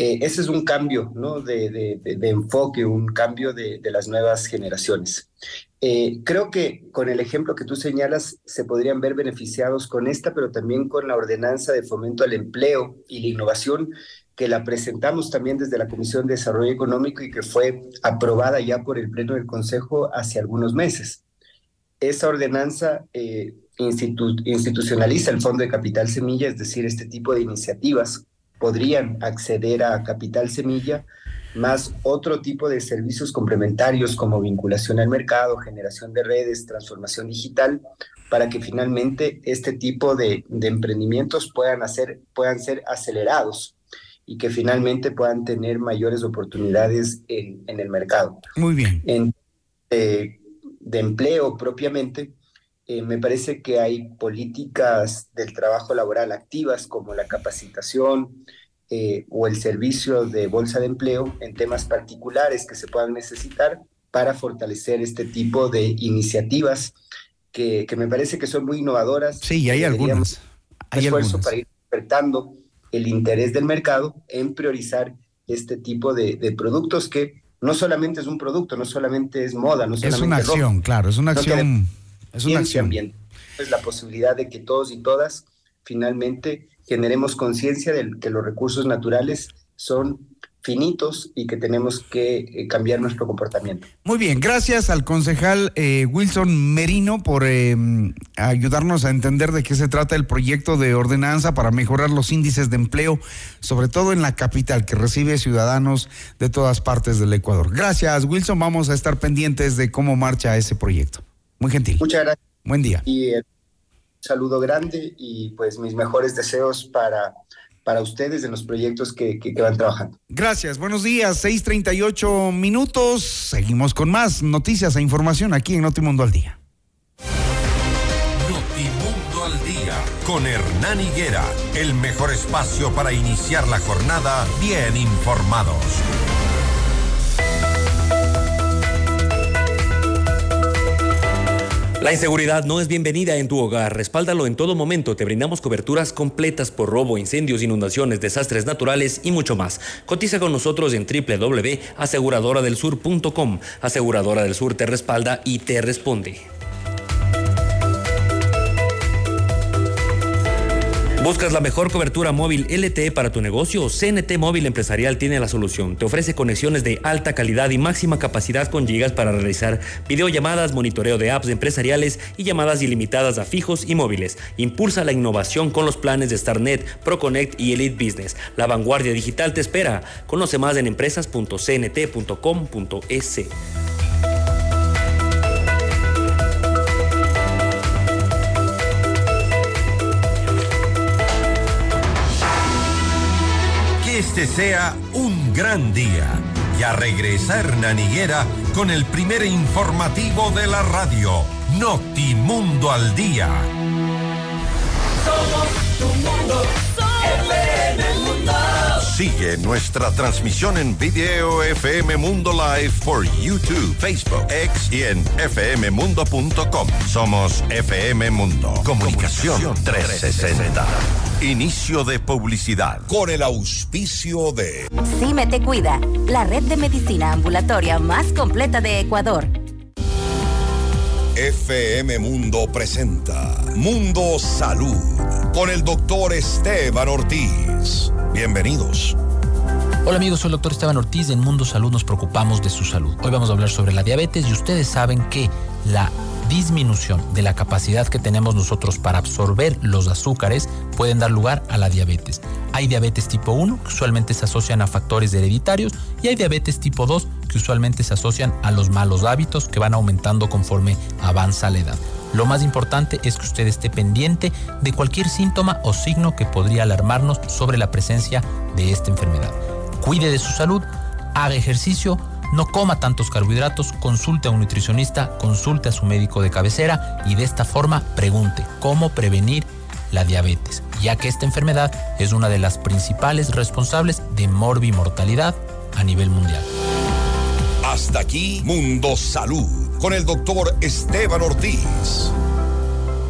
Eh, ese es un cambio ¿no? de, de, enfoque, un cambio de, las nuevas generaciones. Eh, creo que con el ejemplo que tú señalas se podrían ver beneficiados con esta, pero también con la ordenanza de fomento al empleo y la innovación que la presentamos también desde la Comisión de Desarrollo Económico y que fue aprobada ya por el Pleno del Consejo hace algunos meses. Esa ordenanza eh, institu institucionaliza el Fondo de Capital Semilla, es decir, este tipo de iniciativas podrían acceder a Capital Semilla, más otro tipo de servicios complementarios como vinculación al mercado, generación de redes, transformación digital, para que finalmente este tipo de, emprendimientos puedan, hacer, puedan ser acelerados y que finalmente puedan tener mayores oportunidades en, el mercado. Muy bien. En, de empleo propiamente, eh, me parece que hay políticas del trabajo laboral activas como la capacitación eh, o el servicio de bolsa de empleo en temas particulares que se puedan necesitar para fortalecer este tipo de iniciativas que, que me parece que son muy innovadoras. Sí, hay algunas. Hay esfuerzo para ir despertando el interés del mercado en priorizar este tipo de, de productos que no solamente es un producto, no solamente es moda, no solamente es una acción, claro, es una acción es una acción. Ambiente. Es la posibilidad de que todos y todas finalmente generemos conciencia de que los recursos naturales son finitos y que tenemos que eh, cambiar nuestro comportamiento. Muy bien, gracias al concejal eh, Wilson Merino por eh, ayudarnos a entender de qué se trata el proyecto de ordenanza para mejorar los índices de empleo, sobre todo en la capital, que recibe ciudadanos de todas partes del Ecuador. Gracias, Wilson. Vamos a estar pendientes de cómo marcha ese proyecto. Muy gentil. Muchas gracias. Buen día. Y un saludo grande y pues mis mejores deseos para, para ustedes en los proyectos que, que, que van trabajando. Gracias, buenos días, 6:38 minutos. Seguimos con más noticias e información aquí en Notimundo al Día. Notimundo al Día con Hernán Higuera, el mejor espacio para iniciar la jornada bien informados. La inseguridad no es bienvenida en tu hogar. Respáldalo en todo momento. Te brindamos coberturas completas por robo, incendios, inundaciones, desastres naturales y mucho más. Cotiza con nosotros en www.aseguradoradelsur.com. Aseguradora del Sur te respalda y te responde. ¿Buscas la mejor cobertura móvil LTE para tu negocio? CNT Móvil Empresarial tiene la solución. Te ofrece conexiones de alta calidad y máxima capacidad con gigas para realizar videollamadas, monitoreo de apps empresariales y llamadas ilimitadas a fijos y móviles. Impulsa la innovación con los planes de StarNet, ProConnect y Elite Business. La vanguardia digital te espera. Conoce más en empresas.cnt.com.es. este sea un gran día. Y a regresar Hernán Higuera con el primer informativo de la radio, Notimundo al Día. Somos tu mundo, FM Mundo. Sigue nuestra transmisión en video FM Mundo Live por YouTube, Facebook, X y en fmmundo.com. Somos FM Mundo. Comunicación 360. Inicio de publicidad. Con el auspicio de CIME Te Cuida, la red de medicina ambulatoria más completa de Ecuador. FM Mundo presenta Mundo Salud con el doctor Esteban Ortiz. Bienvenidos. Hola amigos, soy el doctor Esteban Ortiz. En Mundo Salud nos preocupamos de su salud. Hoy vamos a hablar sobre la diabetes y ustedes saben que la disminución de la capacidad que tenemos nosotros para absorber los azúcares pueden dar lugar a la diabetes. Hay diabetes tipo 1 que usualmente se asocian a factores hereditarios y hay diabetes tipo 2 que usualmente se asocian a los malos hábitos que van aumentando conforme avanza la edad. Lo más importante es que usted esté pendiente de cualquier síntoma o signo que podría alarmarnos sobre la presencia de esta enfermedad. Cuide de su salud, haga ejercicio, no coma tantos carbohidratos, consulte a un nutricionista, consulte a su médico de cabecera y de esta forma pregunte cómo prevenir la diabetes, ya que esta enfermedad es una de las principales responsables de morbimortalidad a nivel mundial. Hasta aquí Mundo Salud con el doctor Esteban Ortiz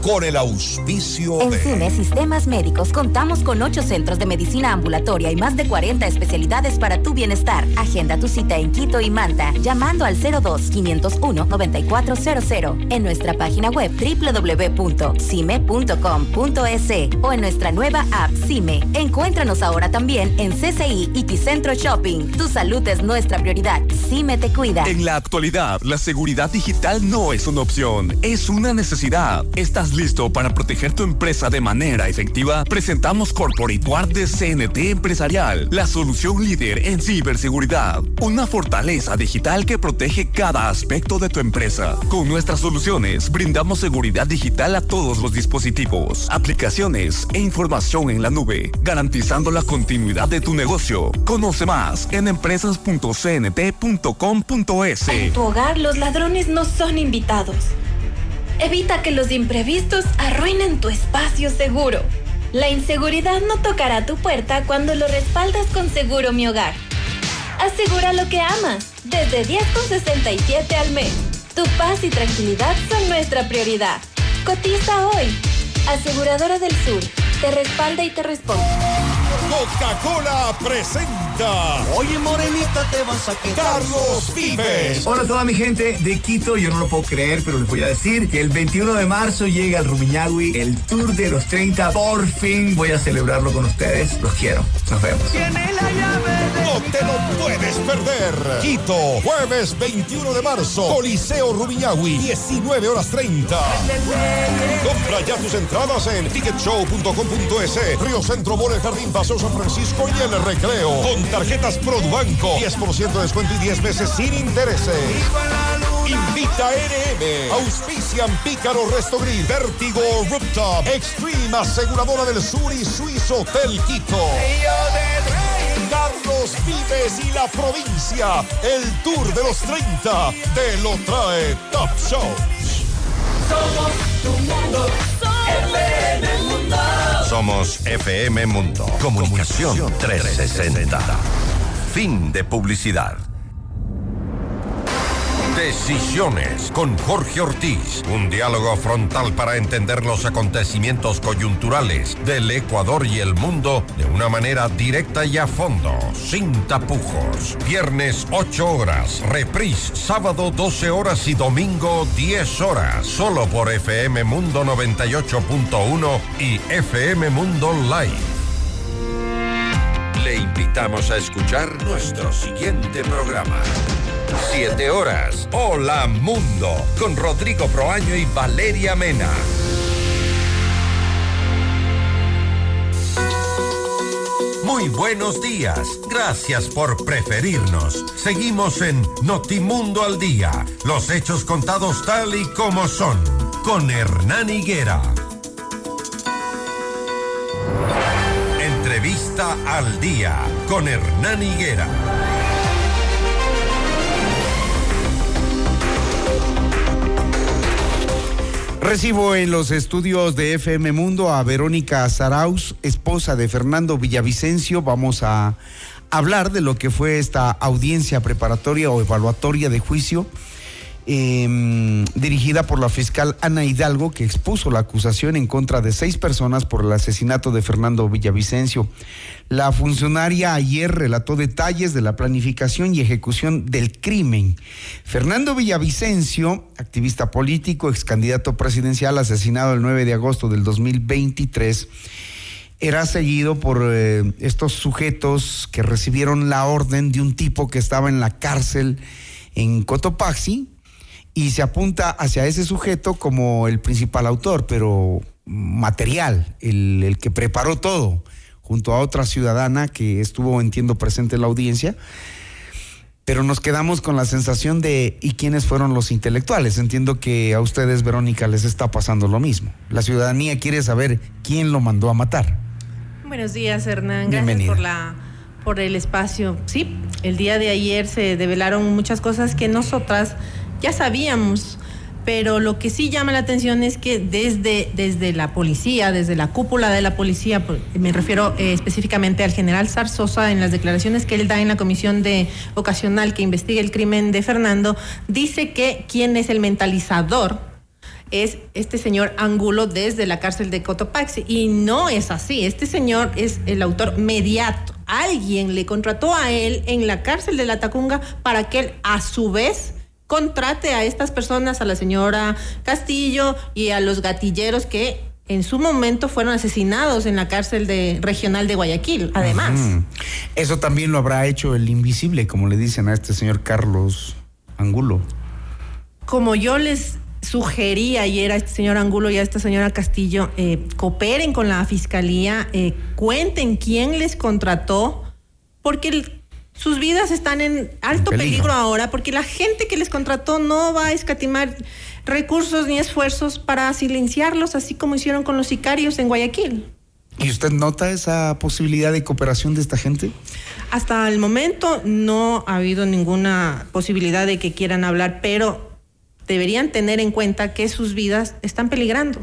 con el auspicio en de... CIME Sistemas Médicos contamos con 8 centros de medicina ambulatoria y más de 40 especialidades para tu bienestar. Agenda tu cita en Quito y Manta llamando al 02-501-9400 en nuestra página web www.cime.com.es o en nuestra nueva app CIME. Encuéntranos ahora también en CCI y Ticentro Shopping. Tu salud es nuestra prioridad. CIME te cuida. En la actualidad, la seguridad digital no es una opción, es una necesidad. ¿Estás listo para proteger tu empresa de manera efectiva? Presentamos Corporate Guard de CNT Empresarial, la solución líder en ciberseguridad. Una fortaleza digital que protege cada aspecto de tu empresa. Con nuestras soluciones, brindamos seguridad digital a todos los dispositivos, aplicaciones e información en la nube, garantizando la continuidad de tu negocio. Conoce más en empresas.cnt.com.es. En tu hogar los ladrones no son invitados. Evita que los imprevistos arruinen tu espacio seguro. La inseguridad no tocará tu puerta cuando lo respaldas con Seguro Mi Hogar. Asegura lo que amas, desde 10,67 al mes. Tu paz y tranquilidad son nuestra prioridad. Cotiza hoy. Aseguradora del Sur, te respalda y te responde. Coca-Cola presenta. Oye, morenita, te vas a quedar. Carlos Vives. Hola a toda mi gente de Quito, yo no lo puedo creer, pero les voy a decir que el 21 de marzo llega al Rumiñahui el Tour de los 30. Por fin voy a celebrarlo con ustedes. Los quiero. Nos vemos. No te lo puedes perder. Quito, jueves 21 de marzo. Coliseo Rumiñahui, 19 horas 30. Compra ya tus entradas en ticketshow.com.es. Río Centro, El Jardín, Paseo San Francisco y El Recreo. Con tarjetas Produbanco. 10% de descuento y 10 meses sin intereses. Invita NM. Auspician Pícaro Resto Grill. Vértigo Rooftop. Extreme Aseguradora del Sur y Swiss Hotel Quito. Carlos Vives y la provincia. El Tour de los 30 te lo trae Top Shows. Somos tu mundo, Mundo. Somos FM Mundo. Comunicación 360. Fin de publicidad. Decisiones con Jorge Ortiz. Un diálogo frontal para entender los acontecimientos coyunturales del Ecuador y el mundo de una manera directa y a fondo, sin tapujos. Viernes 8 horas, reprise sábado 12 horas y domingo 10 horas. Solo por FM Mundo 98.1 y FM Mundo Live. Le invitamos a escuchar nuestro siguiente programa. Siete horas. Hola Mundo. Con Rodrigo Proaño y Valeria Mena. Muy buenos días. Gracias por preferirnos. Seguimos en Notimundo al Día. Los hechos contados tal y como son. Con Hernán Higuera. Entrevista al Día. Con Hernán Higuera. Recibo en los estudios de FM Mundo a Verónica Zarauz, esposa de Fernando Villavicencio. Vamos a hablar de lo que fue esta audiencia preparatoria o evaluatoria de juicio eh, dirigida por la fiscal Ana Hidalgo, que expuso la acusación en contra de seis personas por el asesinato de Fernando Villavicencio. La funcionaria ayer relató detalles de la planificación y ejecución del crimen. Fernando Villavicencio, activista político, ex candidato presidencial, asesinado el 9 de agosto del 2023, era seguido por eh, estos sujetos que recibieron la orden de un tipo que estaba en la cárcel en Cotopaxi, y se apunta hacia ese sujeto como el principal autor, pero material, el, el, que preparó todo, junto a otra ciudadana que estuvo, entiendo, presente en la audiencia. Pero nos quedamos con la sensación de ¿y quiénes fueron los intelectuales? Entiendo que a ustedes, Verónica, les está pasando lo mismo. La ciudadanía quiere saber quién lo mandó a matar. Buenos días, Hernán. Gracias por la por el espacio. Sí, el día de ayer se develaron muchas cosas que nosotras ya sabíamos, pero lo que sí llama la atención es que desde, desde la policía, desde la cúpula de la policía, me refiero eh, específicamente al general Zarzosa, en las declaraciones que él da en la comisión de ocasional que investiga el crimen de Fernando, dice que quien es el mentalizador es este señor Angulo desde la cárcel de Cotopaxi. Y no es así. Este señor es el autor mediato. Alguien le contrató a él en la cárcel de la Tacunga para que él, a su vez, contrate a estas personas, a la señora Castillo y a los gatilleros que en su momento fueron asesinados en la cárcel de, regional de Guayaquil, además. Eso también lo habrá hecho el invisible, como le dicen a este señor Carlos Angulo. Como yo les sugerí ayer a este señor Angulo y a esta señora Castillo, eh, cooperen con la fiscalía, eh, cuenten quién les contrató, porque el, sus vidas están en alto peligro. peligro. ahora porque la gente que les contrató no va a escatimar recursos ni esfuerzos para silenciarlos, así como hicieron con los sicarios en Guayaquil. ¿Y usted nota esa posibilidad de cooperación de esta gente? Hasta el momento no ha habido ninguna posibilidad de que quieran hablar, pero deberían tener en cuenta que sus vidas están peligrando.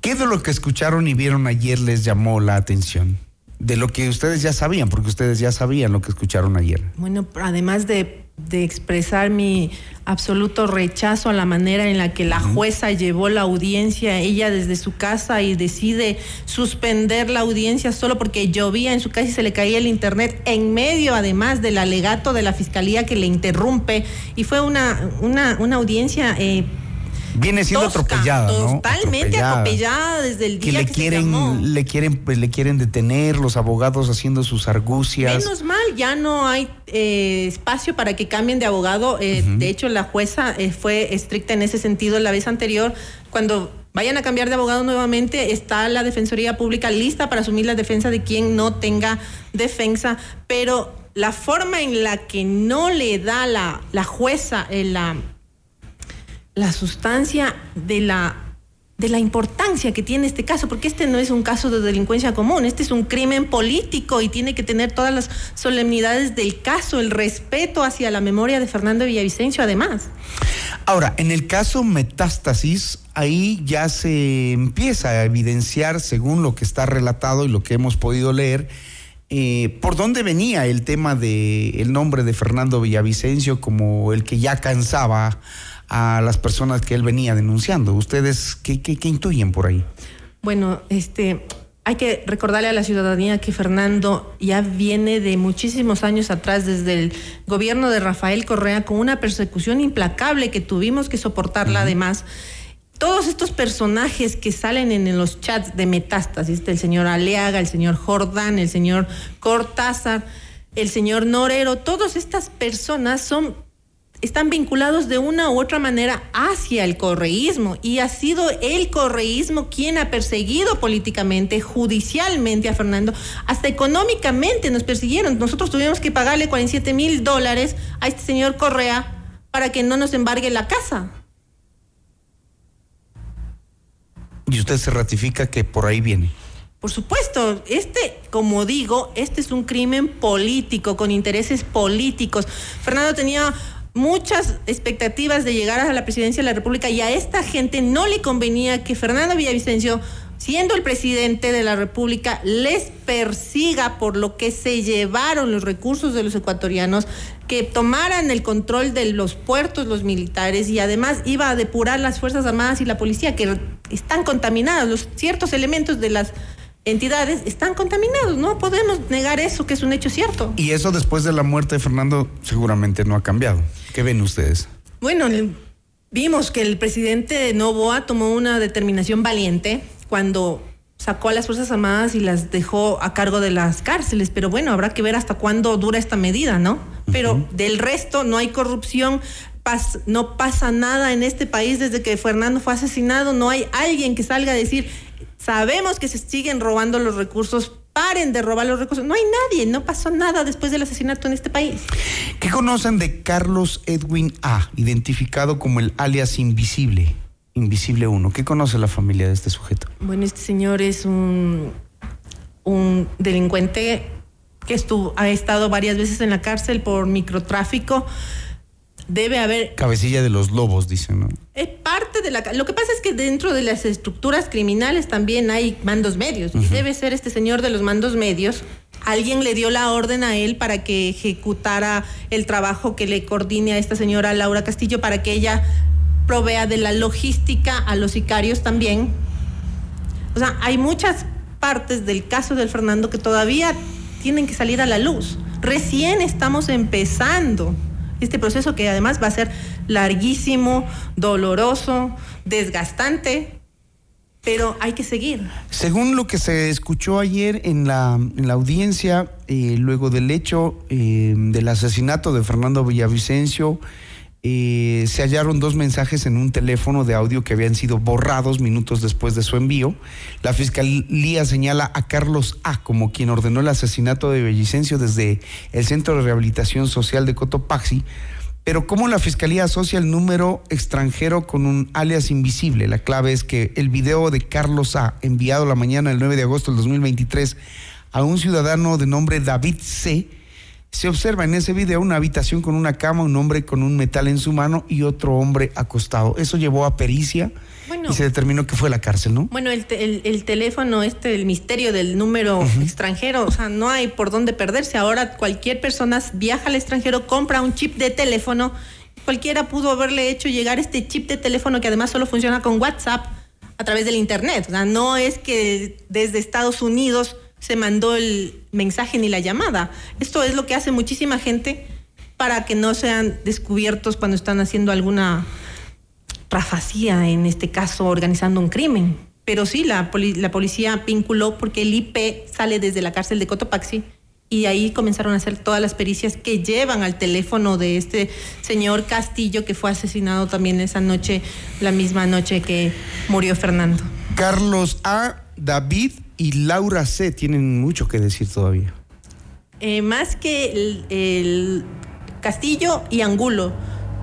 ¿Qué de lo que escucharon y vieron ayer les llamó la atención? De lo que ustedes ya sabían, porque ustedes ya sabían lo que escucharon ayer. Bueno, además de, de expresar mi absoluto rechazo a la manera en la que la jueza llevó la audiencia, ella desde su casa y decide suspender la audiencia solo porque llovía en su casa y se le caía el internet en medio además del alegato de la fiscalía que le interrumpe y fue una, una, una audiencia... Eh, viene siendo Tosca, atropellada, ¿no? Totalmente atropellada. atropellada, desde el día que le que quieren, se llamó. le quieren, pues, le quieren detener, los abogados haciendo sus argucias. Menos mal, ya no hay eh, espacio para que cambien de abogado. Eh, uh -huh. De hecho, la jueza eh, fue estricta en ese sentido la vez anterior, cuando vayan a cambiar de abogado nuevamente, está la Defensoría Pública lista para asumir la defensa de quien no tenga defensa, pero la forma en la que no le da la, la jueza la, la sustancia de la de la importancia que tiene este caso, porque este no es un caso de delincuencia común, este es un crimen político y tiene que tener todas las solemnidades del caso, el respeto hacia la memoria de Fernando Villavicencio además. Ahora, en el caso Metástasis, ahí ya se empieza a evidenciar, según lo que está relatado y lo que hemos podido leer, eh, ¿por dónde venía el tema del el nombre de Fernando Villavicencio como el que ya cansaba a las personas que él venía denunciando? ¿Ustedes qué, qué, qué intuyen por ahí? Bueno, este, hay que recordarle a la ciudadanía que Fernando ya viene de muchísimos años atrás, desde el gobierno de Rafael Correa, con una persecución implacable que tuvimos que soportarla además. Todos estos personajes que salen en los chats de Metástasis, el señor Aleaga, el señor Jordán, el señor Cortázar, el señor Norero, todas estas personas son están vinculados de una u otra manera hacia el correísmo y ha sido el correísmo quien ha perseguido políticamente, judicialmente a Fernando, hasta económicamente nos persiguieron. Nosotros tuvimos que pagarle 47 mil dólares a este señor Correa para que no nos embargue la casa. Y usted se ratifica que por ahí viene. Por supuesto, este, como digo, este es un crimen político, con intereses políticos. Fernando tenía muchas expectativas de llegar a la presidencia de la República y a esta gente no le convenía que Fernando Villavicencio, siendo el presidente de la República, les persiga por lo que se llevaron los recursos de los ecuatorianos, que tomaran el control de los puertos los militares y además iba a depurar las Fuerzas Armadas y la policía que están contaminados, los ciertos elementos de las entidades están contaminados. No podemos negar eso, que es un hecho cierto. Y eso después de la muerte de Fernando seguramente no ha cambiado. ¿Qué ven ustedes? Bueno, vimos que el presidente de Novoa tomó una determinación valiente cuando sacó a las Fuerzas Armadas y las dejó a cargo de las cárceles. Pero bueno, habrá que ver hasta cuándo dura esta medida, ¿no? Pero del resto no hay corrupción, no pasa nada en este país desde que Fernando fue asesinado, no hay alguien que salga a decir Sabemos que se siguen robando los recursos. Paren de robar los recursos. No hay nadie, no pasó nada después del asesinato en este país. ¿Qué conocen de Carlos Edwin A., identificado como el alias Invisible? Invisible 1. ¿Qué conoce la familia de este sujeto? Bueno, este señor es un, un delincuente que estuvo, ha estado varias veces en la cárcel por microtráfico debe haber... Cabecilla de los lobos, dicen, ¿no? Es parte de la... Lo que pasa es que dentro de las estructuras criminales también hay mandos medios. Y debe ser este señor de los mandos medios. Alguien le dio la orden a él para que ejecutara el trabajo que le coordine a esta señora Laura Castillo para que ella provea de la logística a los sicarios también. O sea, hay muchas partes del caso del Fernando que todavía tienen que salir a la luz. Recién estamos empezando este proceso que además va a ser larguísimo, doloroso, desgastante, pero hay que seguir. Según lo que se escuchó ayer en la, en la audiencia, eh, luego del hecho eh, del asesinato de Fernando Villavicencio, eh, se hallaron dos mensajes en un teléfono de audio que habían sido borrados minutos después de su envío. La fiscalía señala a Carlos A como quien ordenó el asesinato de Villavicencio desde el Centro de Rehabilitación Social de Cotopaxi. Pero ¿cómo la fiscalía asocia el número extranjero con un alias invisible? La clave es que el video de Carlos A, enviado la mañana del 9 de agosto del 2023 a un ciudadano de nombre David C., se observa en ese video una habitación con una cama, un hombre con un metal en su mano y otro hombre acostado. Eso llevó a pericia y se determinó que fue la cárcel, ¿no? Bueno, el, teléfono, este, el misterio del número extranjero, o sea, no hay por dónde perderse. Ahora cualquier persona viaja al extranjero, compra un chip de teléfono. Cualquiera pudo haberle hecho llegar este chip de teléfono que además solo funciona con WhatsApp a través del Internet. O sea, no es que desde Estados Unidos se mandó el mensaje ni la llamada. Esto es lo que hace muchísima gente para que no sean descubiertos cuando están haciendo alguna rafacía, en este caso organizando un crimen. Pero sí, la, la policía vinculó porque el IP sale desde la cárcel de Cotopaxi y ahí comenzaron a hacer todas las pericias que llevan al teléfono de este señor Castillo que fue asesinado también esa noche, la misma noche que murió Fernando. Carlos A. David y Laura C. tienen mucho que decir todavía. Eh, más que el, Castillo y Angulo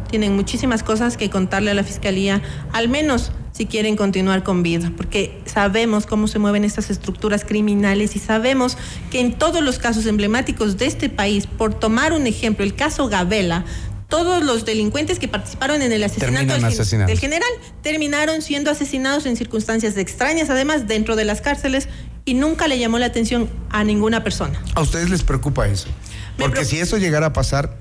tienen muchísimas cosas que contarle a la Fiscalía, al menos si quieren continuar con vida, porque sabemos cómo se mueven estas estructuras criminales y sabemos que en todos los casos emblemáticos de este país, por tomar un ejemplo, el caso Gabela, todos los delincuentes que participaron en el asesinato del, general terminaron siendo asesinados en circunstancias extrañas, además dentro de las cárceles y nunca le llamó la atención a ninguna persona. ¿A ustedes les preocupa eso? Porque si eso llegara a pasar,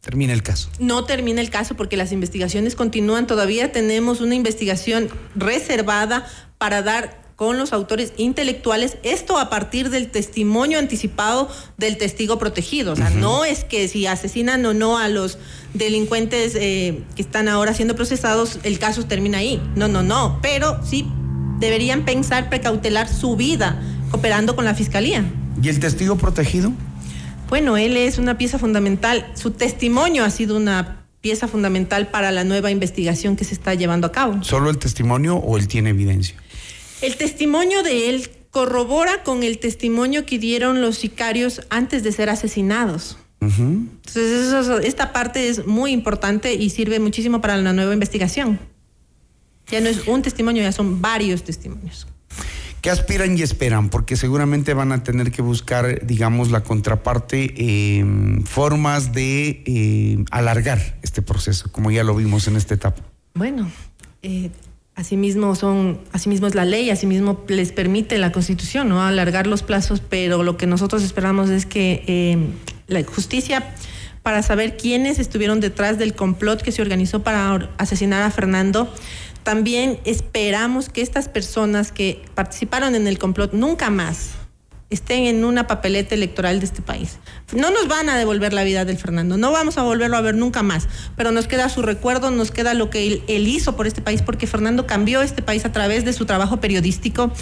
termina el caso. No termina el caso porque las investigaciones continúan. Todavía tenemos una investigación reservada para dar con los autores intelectuales, esto a partir del testimonio anticipado del testigo protegido. O sea, no es que si asesinan o no a los delincuentes eh, que están ahora siendo procesados, el caso termina ahí. No, no, no. Pero sí deberían pensar precautelar su vida cooperando con la fiscalía. ¿Y el testigo protegido? Bueno, él es una pieza fundamental. Su testimonio ha sido una pieza fundamental para la nueva investigación que se está llevando a cabo. ¿Solo el testimonio o él tiene evidencia? El testimonio de él corrobora con el testimonio que dieron los sicarios antes de ser asesinados. Entonces, esta parte es muy importante y sirve muchísimo para la nueva investigación. Ya no es un testimonio, ya son varios testimonios. ¿Qué aspiran y esperan? Porque seguramente van a tener que buscar, digamos, la contraparte, em, formas de em, alargar este proceso, como ya lo vimos en esta etapa. Bueno, eh, Asimismo son, asimismo es la ley, asimismo les permite la Constitución, ¿no? Alargar los plazos, pero lo que nosotros esperamos es que eh, la justicia para saber quiénes estuvieron detrás del complot que se organizó para asesinar a Fernando. También esperamos que estas personas que participaron en el complot nunca más estén en una papeleta electoral de este país. No nos van a devolver la vida del Fernando, no vamos a volverlo a ver nunca más, pero nos queda su recuerdo, nos queda lo que él, hizo por este país, porque Fernando cambió este país a través de su trabajo periodístico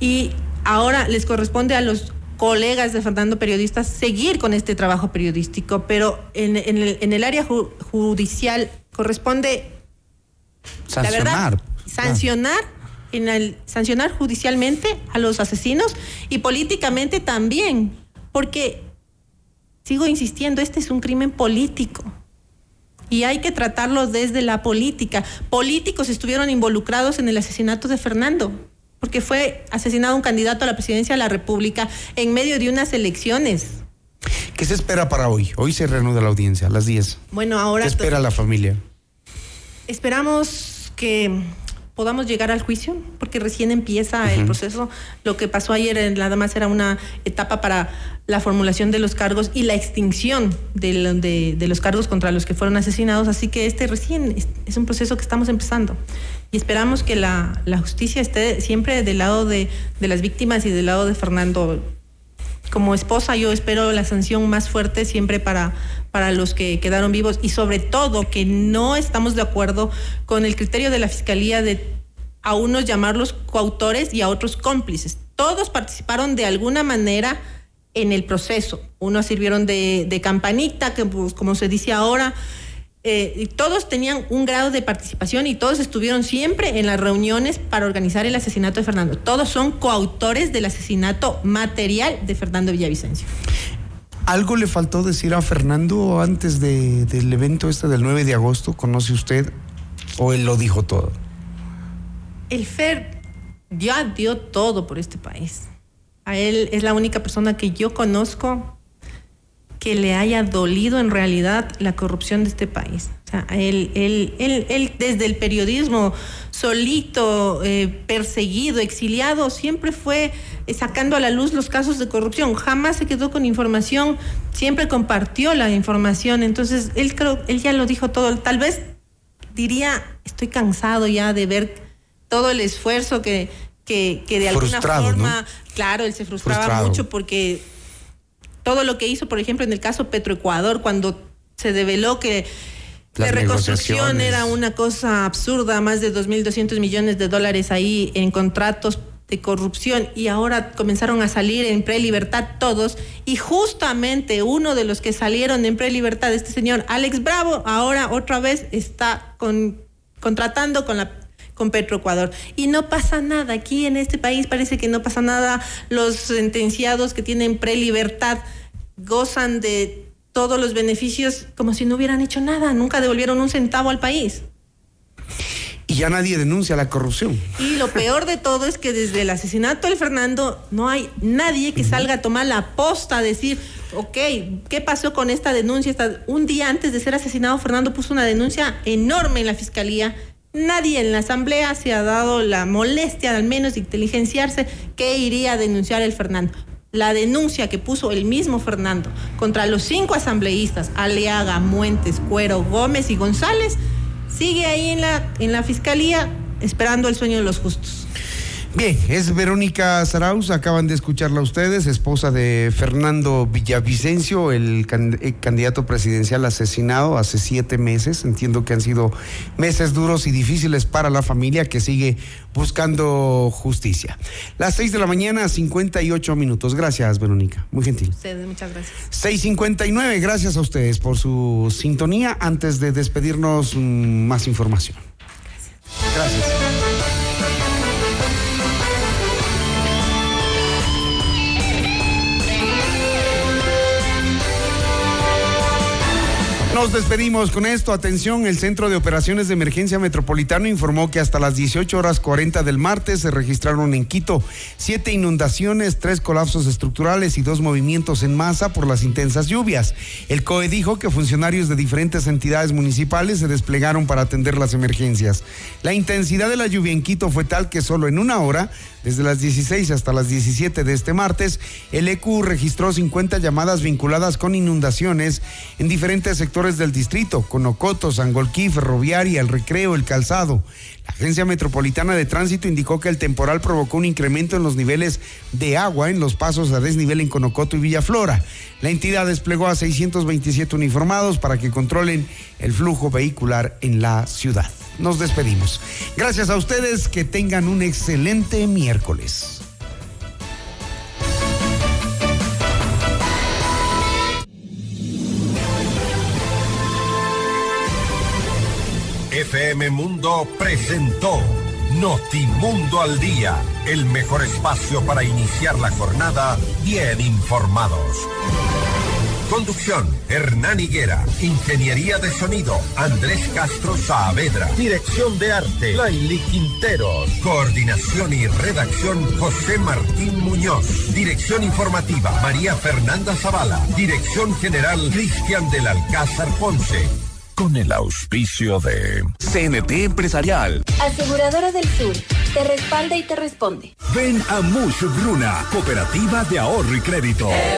y ahora les corresponde a los colegas de Fernando periodistas seguir con este trabajo periodístico, pero en, el, área judicial corresponde sancionar, sancionar en el sancionar judicialmente a los asesinos y políticamente también, porque sigo insistiendo, este es un crimen político y hay que tratarlo desde la política. Políticos estuvieron involucrados en el asesinato de Fernando, porque fue asesinado un candidato a la presidencia de la República en medio de unas elecciones. ¿Qué se espera para hoy? Hoy se reanuda la audiencia a las 10. Bueno, ahora... ¿Qué espera la familia? Esperamos que podamos llegar al juicio, porque recién empieza el proceso. Lo que pasó ayer nada más era una etapa para la formulación de los cargos y la extinción de, los cargos contra los que fueron asesinados. Así que este recién es, un proceso que estamos empezando. Y esperamos que la, justicia esté siempre del lado de, de las víctimas y del lado de Fernando como esposa yo espero la sanción más fuerte siempre para, para los que quedaron vivos y sobre todo que no estamos de acuerdo con el criterio de la Fiscalía de a unos llamarlos coautores y a otros cómplices. Todos participaron de alguna manera en el proceso. Unos sirvieron de, campanita, que pues, como se dice ahora, eh, todos tenían un grado de participación y todos estuvieron siempre en las reuniones para organizar el asesinato de Fernando. Todos son coautores del asesinato material de Fernando Villavicencio. ¿Algo le faltó decir a Fernando antes del evento este del 9 de agosto? ¿Conoce usted o él lo dijo todo? El Fer ya dio todo por este país. A él es la única persona que yo conozco que le haya dolido en realidad la corrupción de este país. O sea, él, él, él, desde el periodismo solito, eh, perseguido, exiliado, siempre fue sacando a la luz los casos de corrupción. Jamás se quedó con información, siempre compartió la información. Entonces, él creo, él ya lo dijo todo. Tal vez diría, estoy cansado ya de ver todo el esfuerzo que, que, de alguna forma, claro, él se frustraba mucho porque todo lo que hizo, por ejemplo, en el caso Petroecuador, cuando se develó que la reconstrucción era una cosa absurda, más de 2.200 millones de dólares ahí en contratos de corrupción y ahora comenzaron a salir en prelibertad todos y justamente uno de los que salieron en prelibertad, este señor Alex Bravo, ahora otra vez está con, contratando con la con Petroecuador. Y no pasa nada. Aquí en este país parece que no pasa nada. Los sentenciados que tienen prelibertad gozan de todos los beneficios como si no hubieran hecho nada. Nunca devolvieron un centavo al país. Y ya nadie denuncia la corrupción. Y lo peor de todo es que desde el asesinato del Fernando no hay nadie que salga a tomar la posta a decir, ok, ¿qué pasó con esta denuncia? un día antes de ser asesinado, Fernando puso una denuncia enorme en la fiscalía Nadie en la asamblea se ha dado la molestia, al menos, de inteligenciarse que iría a denunciar el Fernando. La denuncia que puso el mismo Fernando contra los cinco asambleístas, Aliaga, Muentes, Cuero, Gómez y González, sigue ahí en la, en la fiscalía esperando el sueño de los justos. Bien, es Verónica Saraus, acaban de escucharla ustedes, esposa de Fernando Villavicencio, el eh, candidato presidencial asesinado hace siete meses. Entiendo que han sido meses duros y difíciles para la familia que sigue buscando justicia. Las seis de la mañana, 58 minutos. Gracias, Verónica. Muy gentil. Ustedes, muchas gracias. 6.59, gracias a ustedes por su sintonía. Antes de despedirnos, mm, más información. Gracias. Gracias. Nos despedimos con esto. Atención, el Centro de Operaciones de Emergencia Metropolitano informó que hasta las 18 horas 40 del martes se registraron en Quito siete inundaciones, tres colapsos estructurales y dos movimientos en masa por las intensas lluvias. El COE dijo que funcionarios de diferentes entidades municipales se desplegaron para atender las emergencias. La intensidad de la lluvia en Quito fue tal que solo en una hora desde las 16 hasta las 17 de este martes, el EQ registró 50 llamadas vinculadas con inundaciones en diferentes del distrito, Conocoto, Sangolquí, Ferroviaria, El Recreo, El Calzado. La Agencia Metropolitana de Tránsito indicó que el temporal provocó un incremento en los niveles de agua en los pasos a desnivel en Conocoto y Villaflora. La entidad desplegó a 627 uniformados para que controlen el flujo vehicular en la ciudad nos despedimos. Gracias a ustedes, que tengan un excelente miércoles. FM Mundo presentó Notimundo al Día, el mejor espacio para iniciar la jornada bien informados. Conducción, Hernán Higuera. Ingeniería de sonido, Andrés Castro Saavedra. Dirección de arte, Laili Quinteros. Coordinación y redacción, José Martín Muñoz. Dirección informativa, María Fernanda Zavala. Dirección general, Cristian del Alcázar Ponce con el auspicio de CNT Empresarial. Aseguradora del Sur, te respalda y te responde. Ven a Mush Bruna, Cooperativa de Ahorro y Crédito.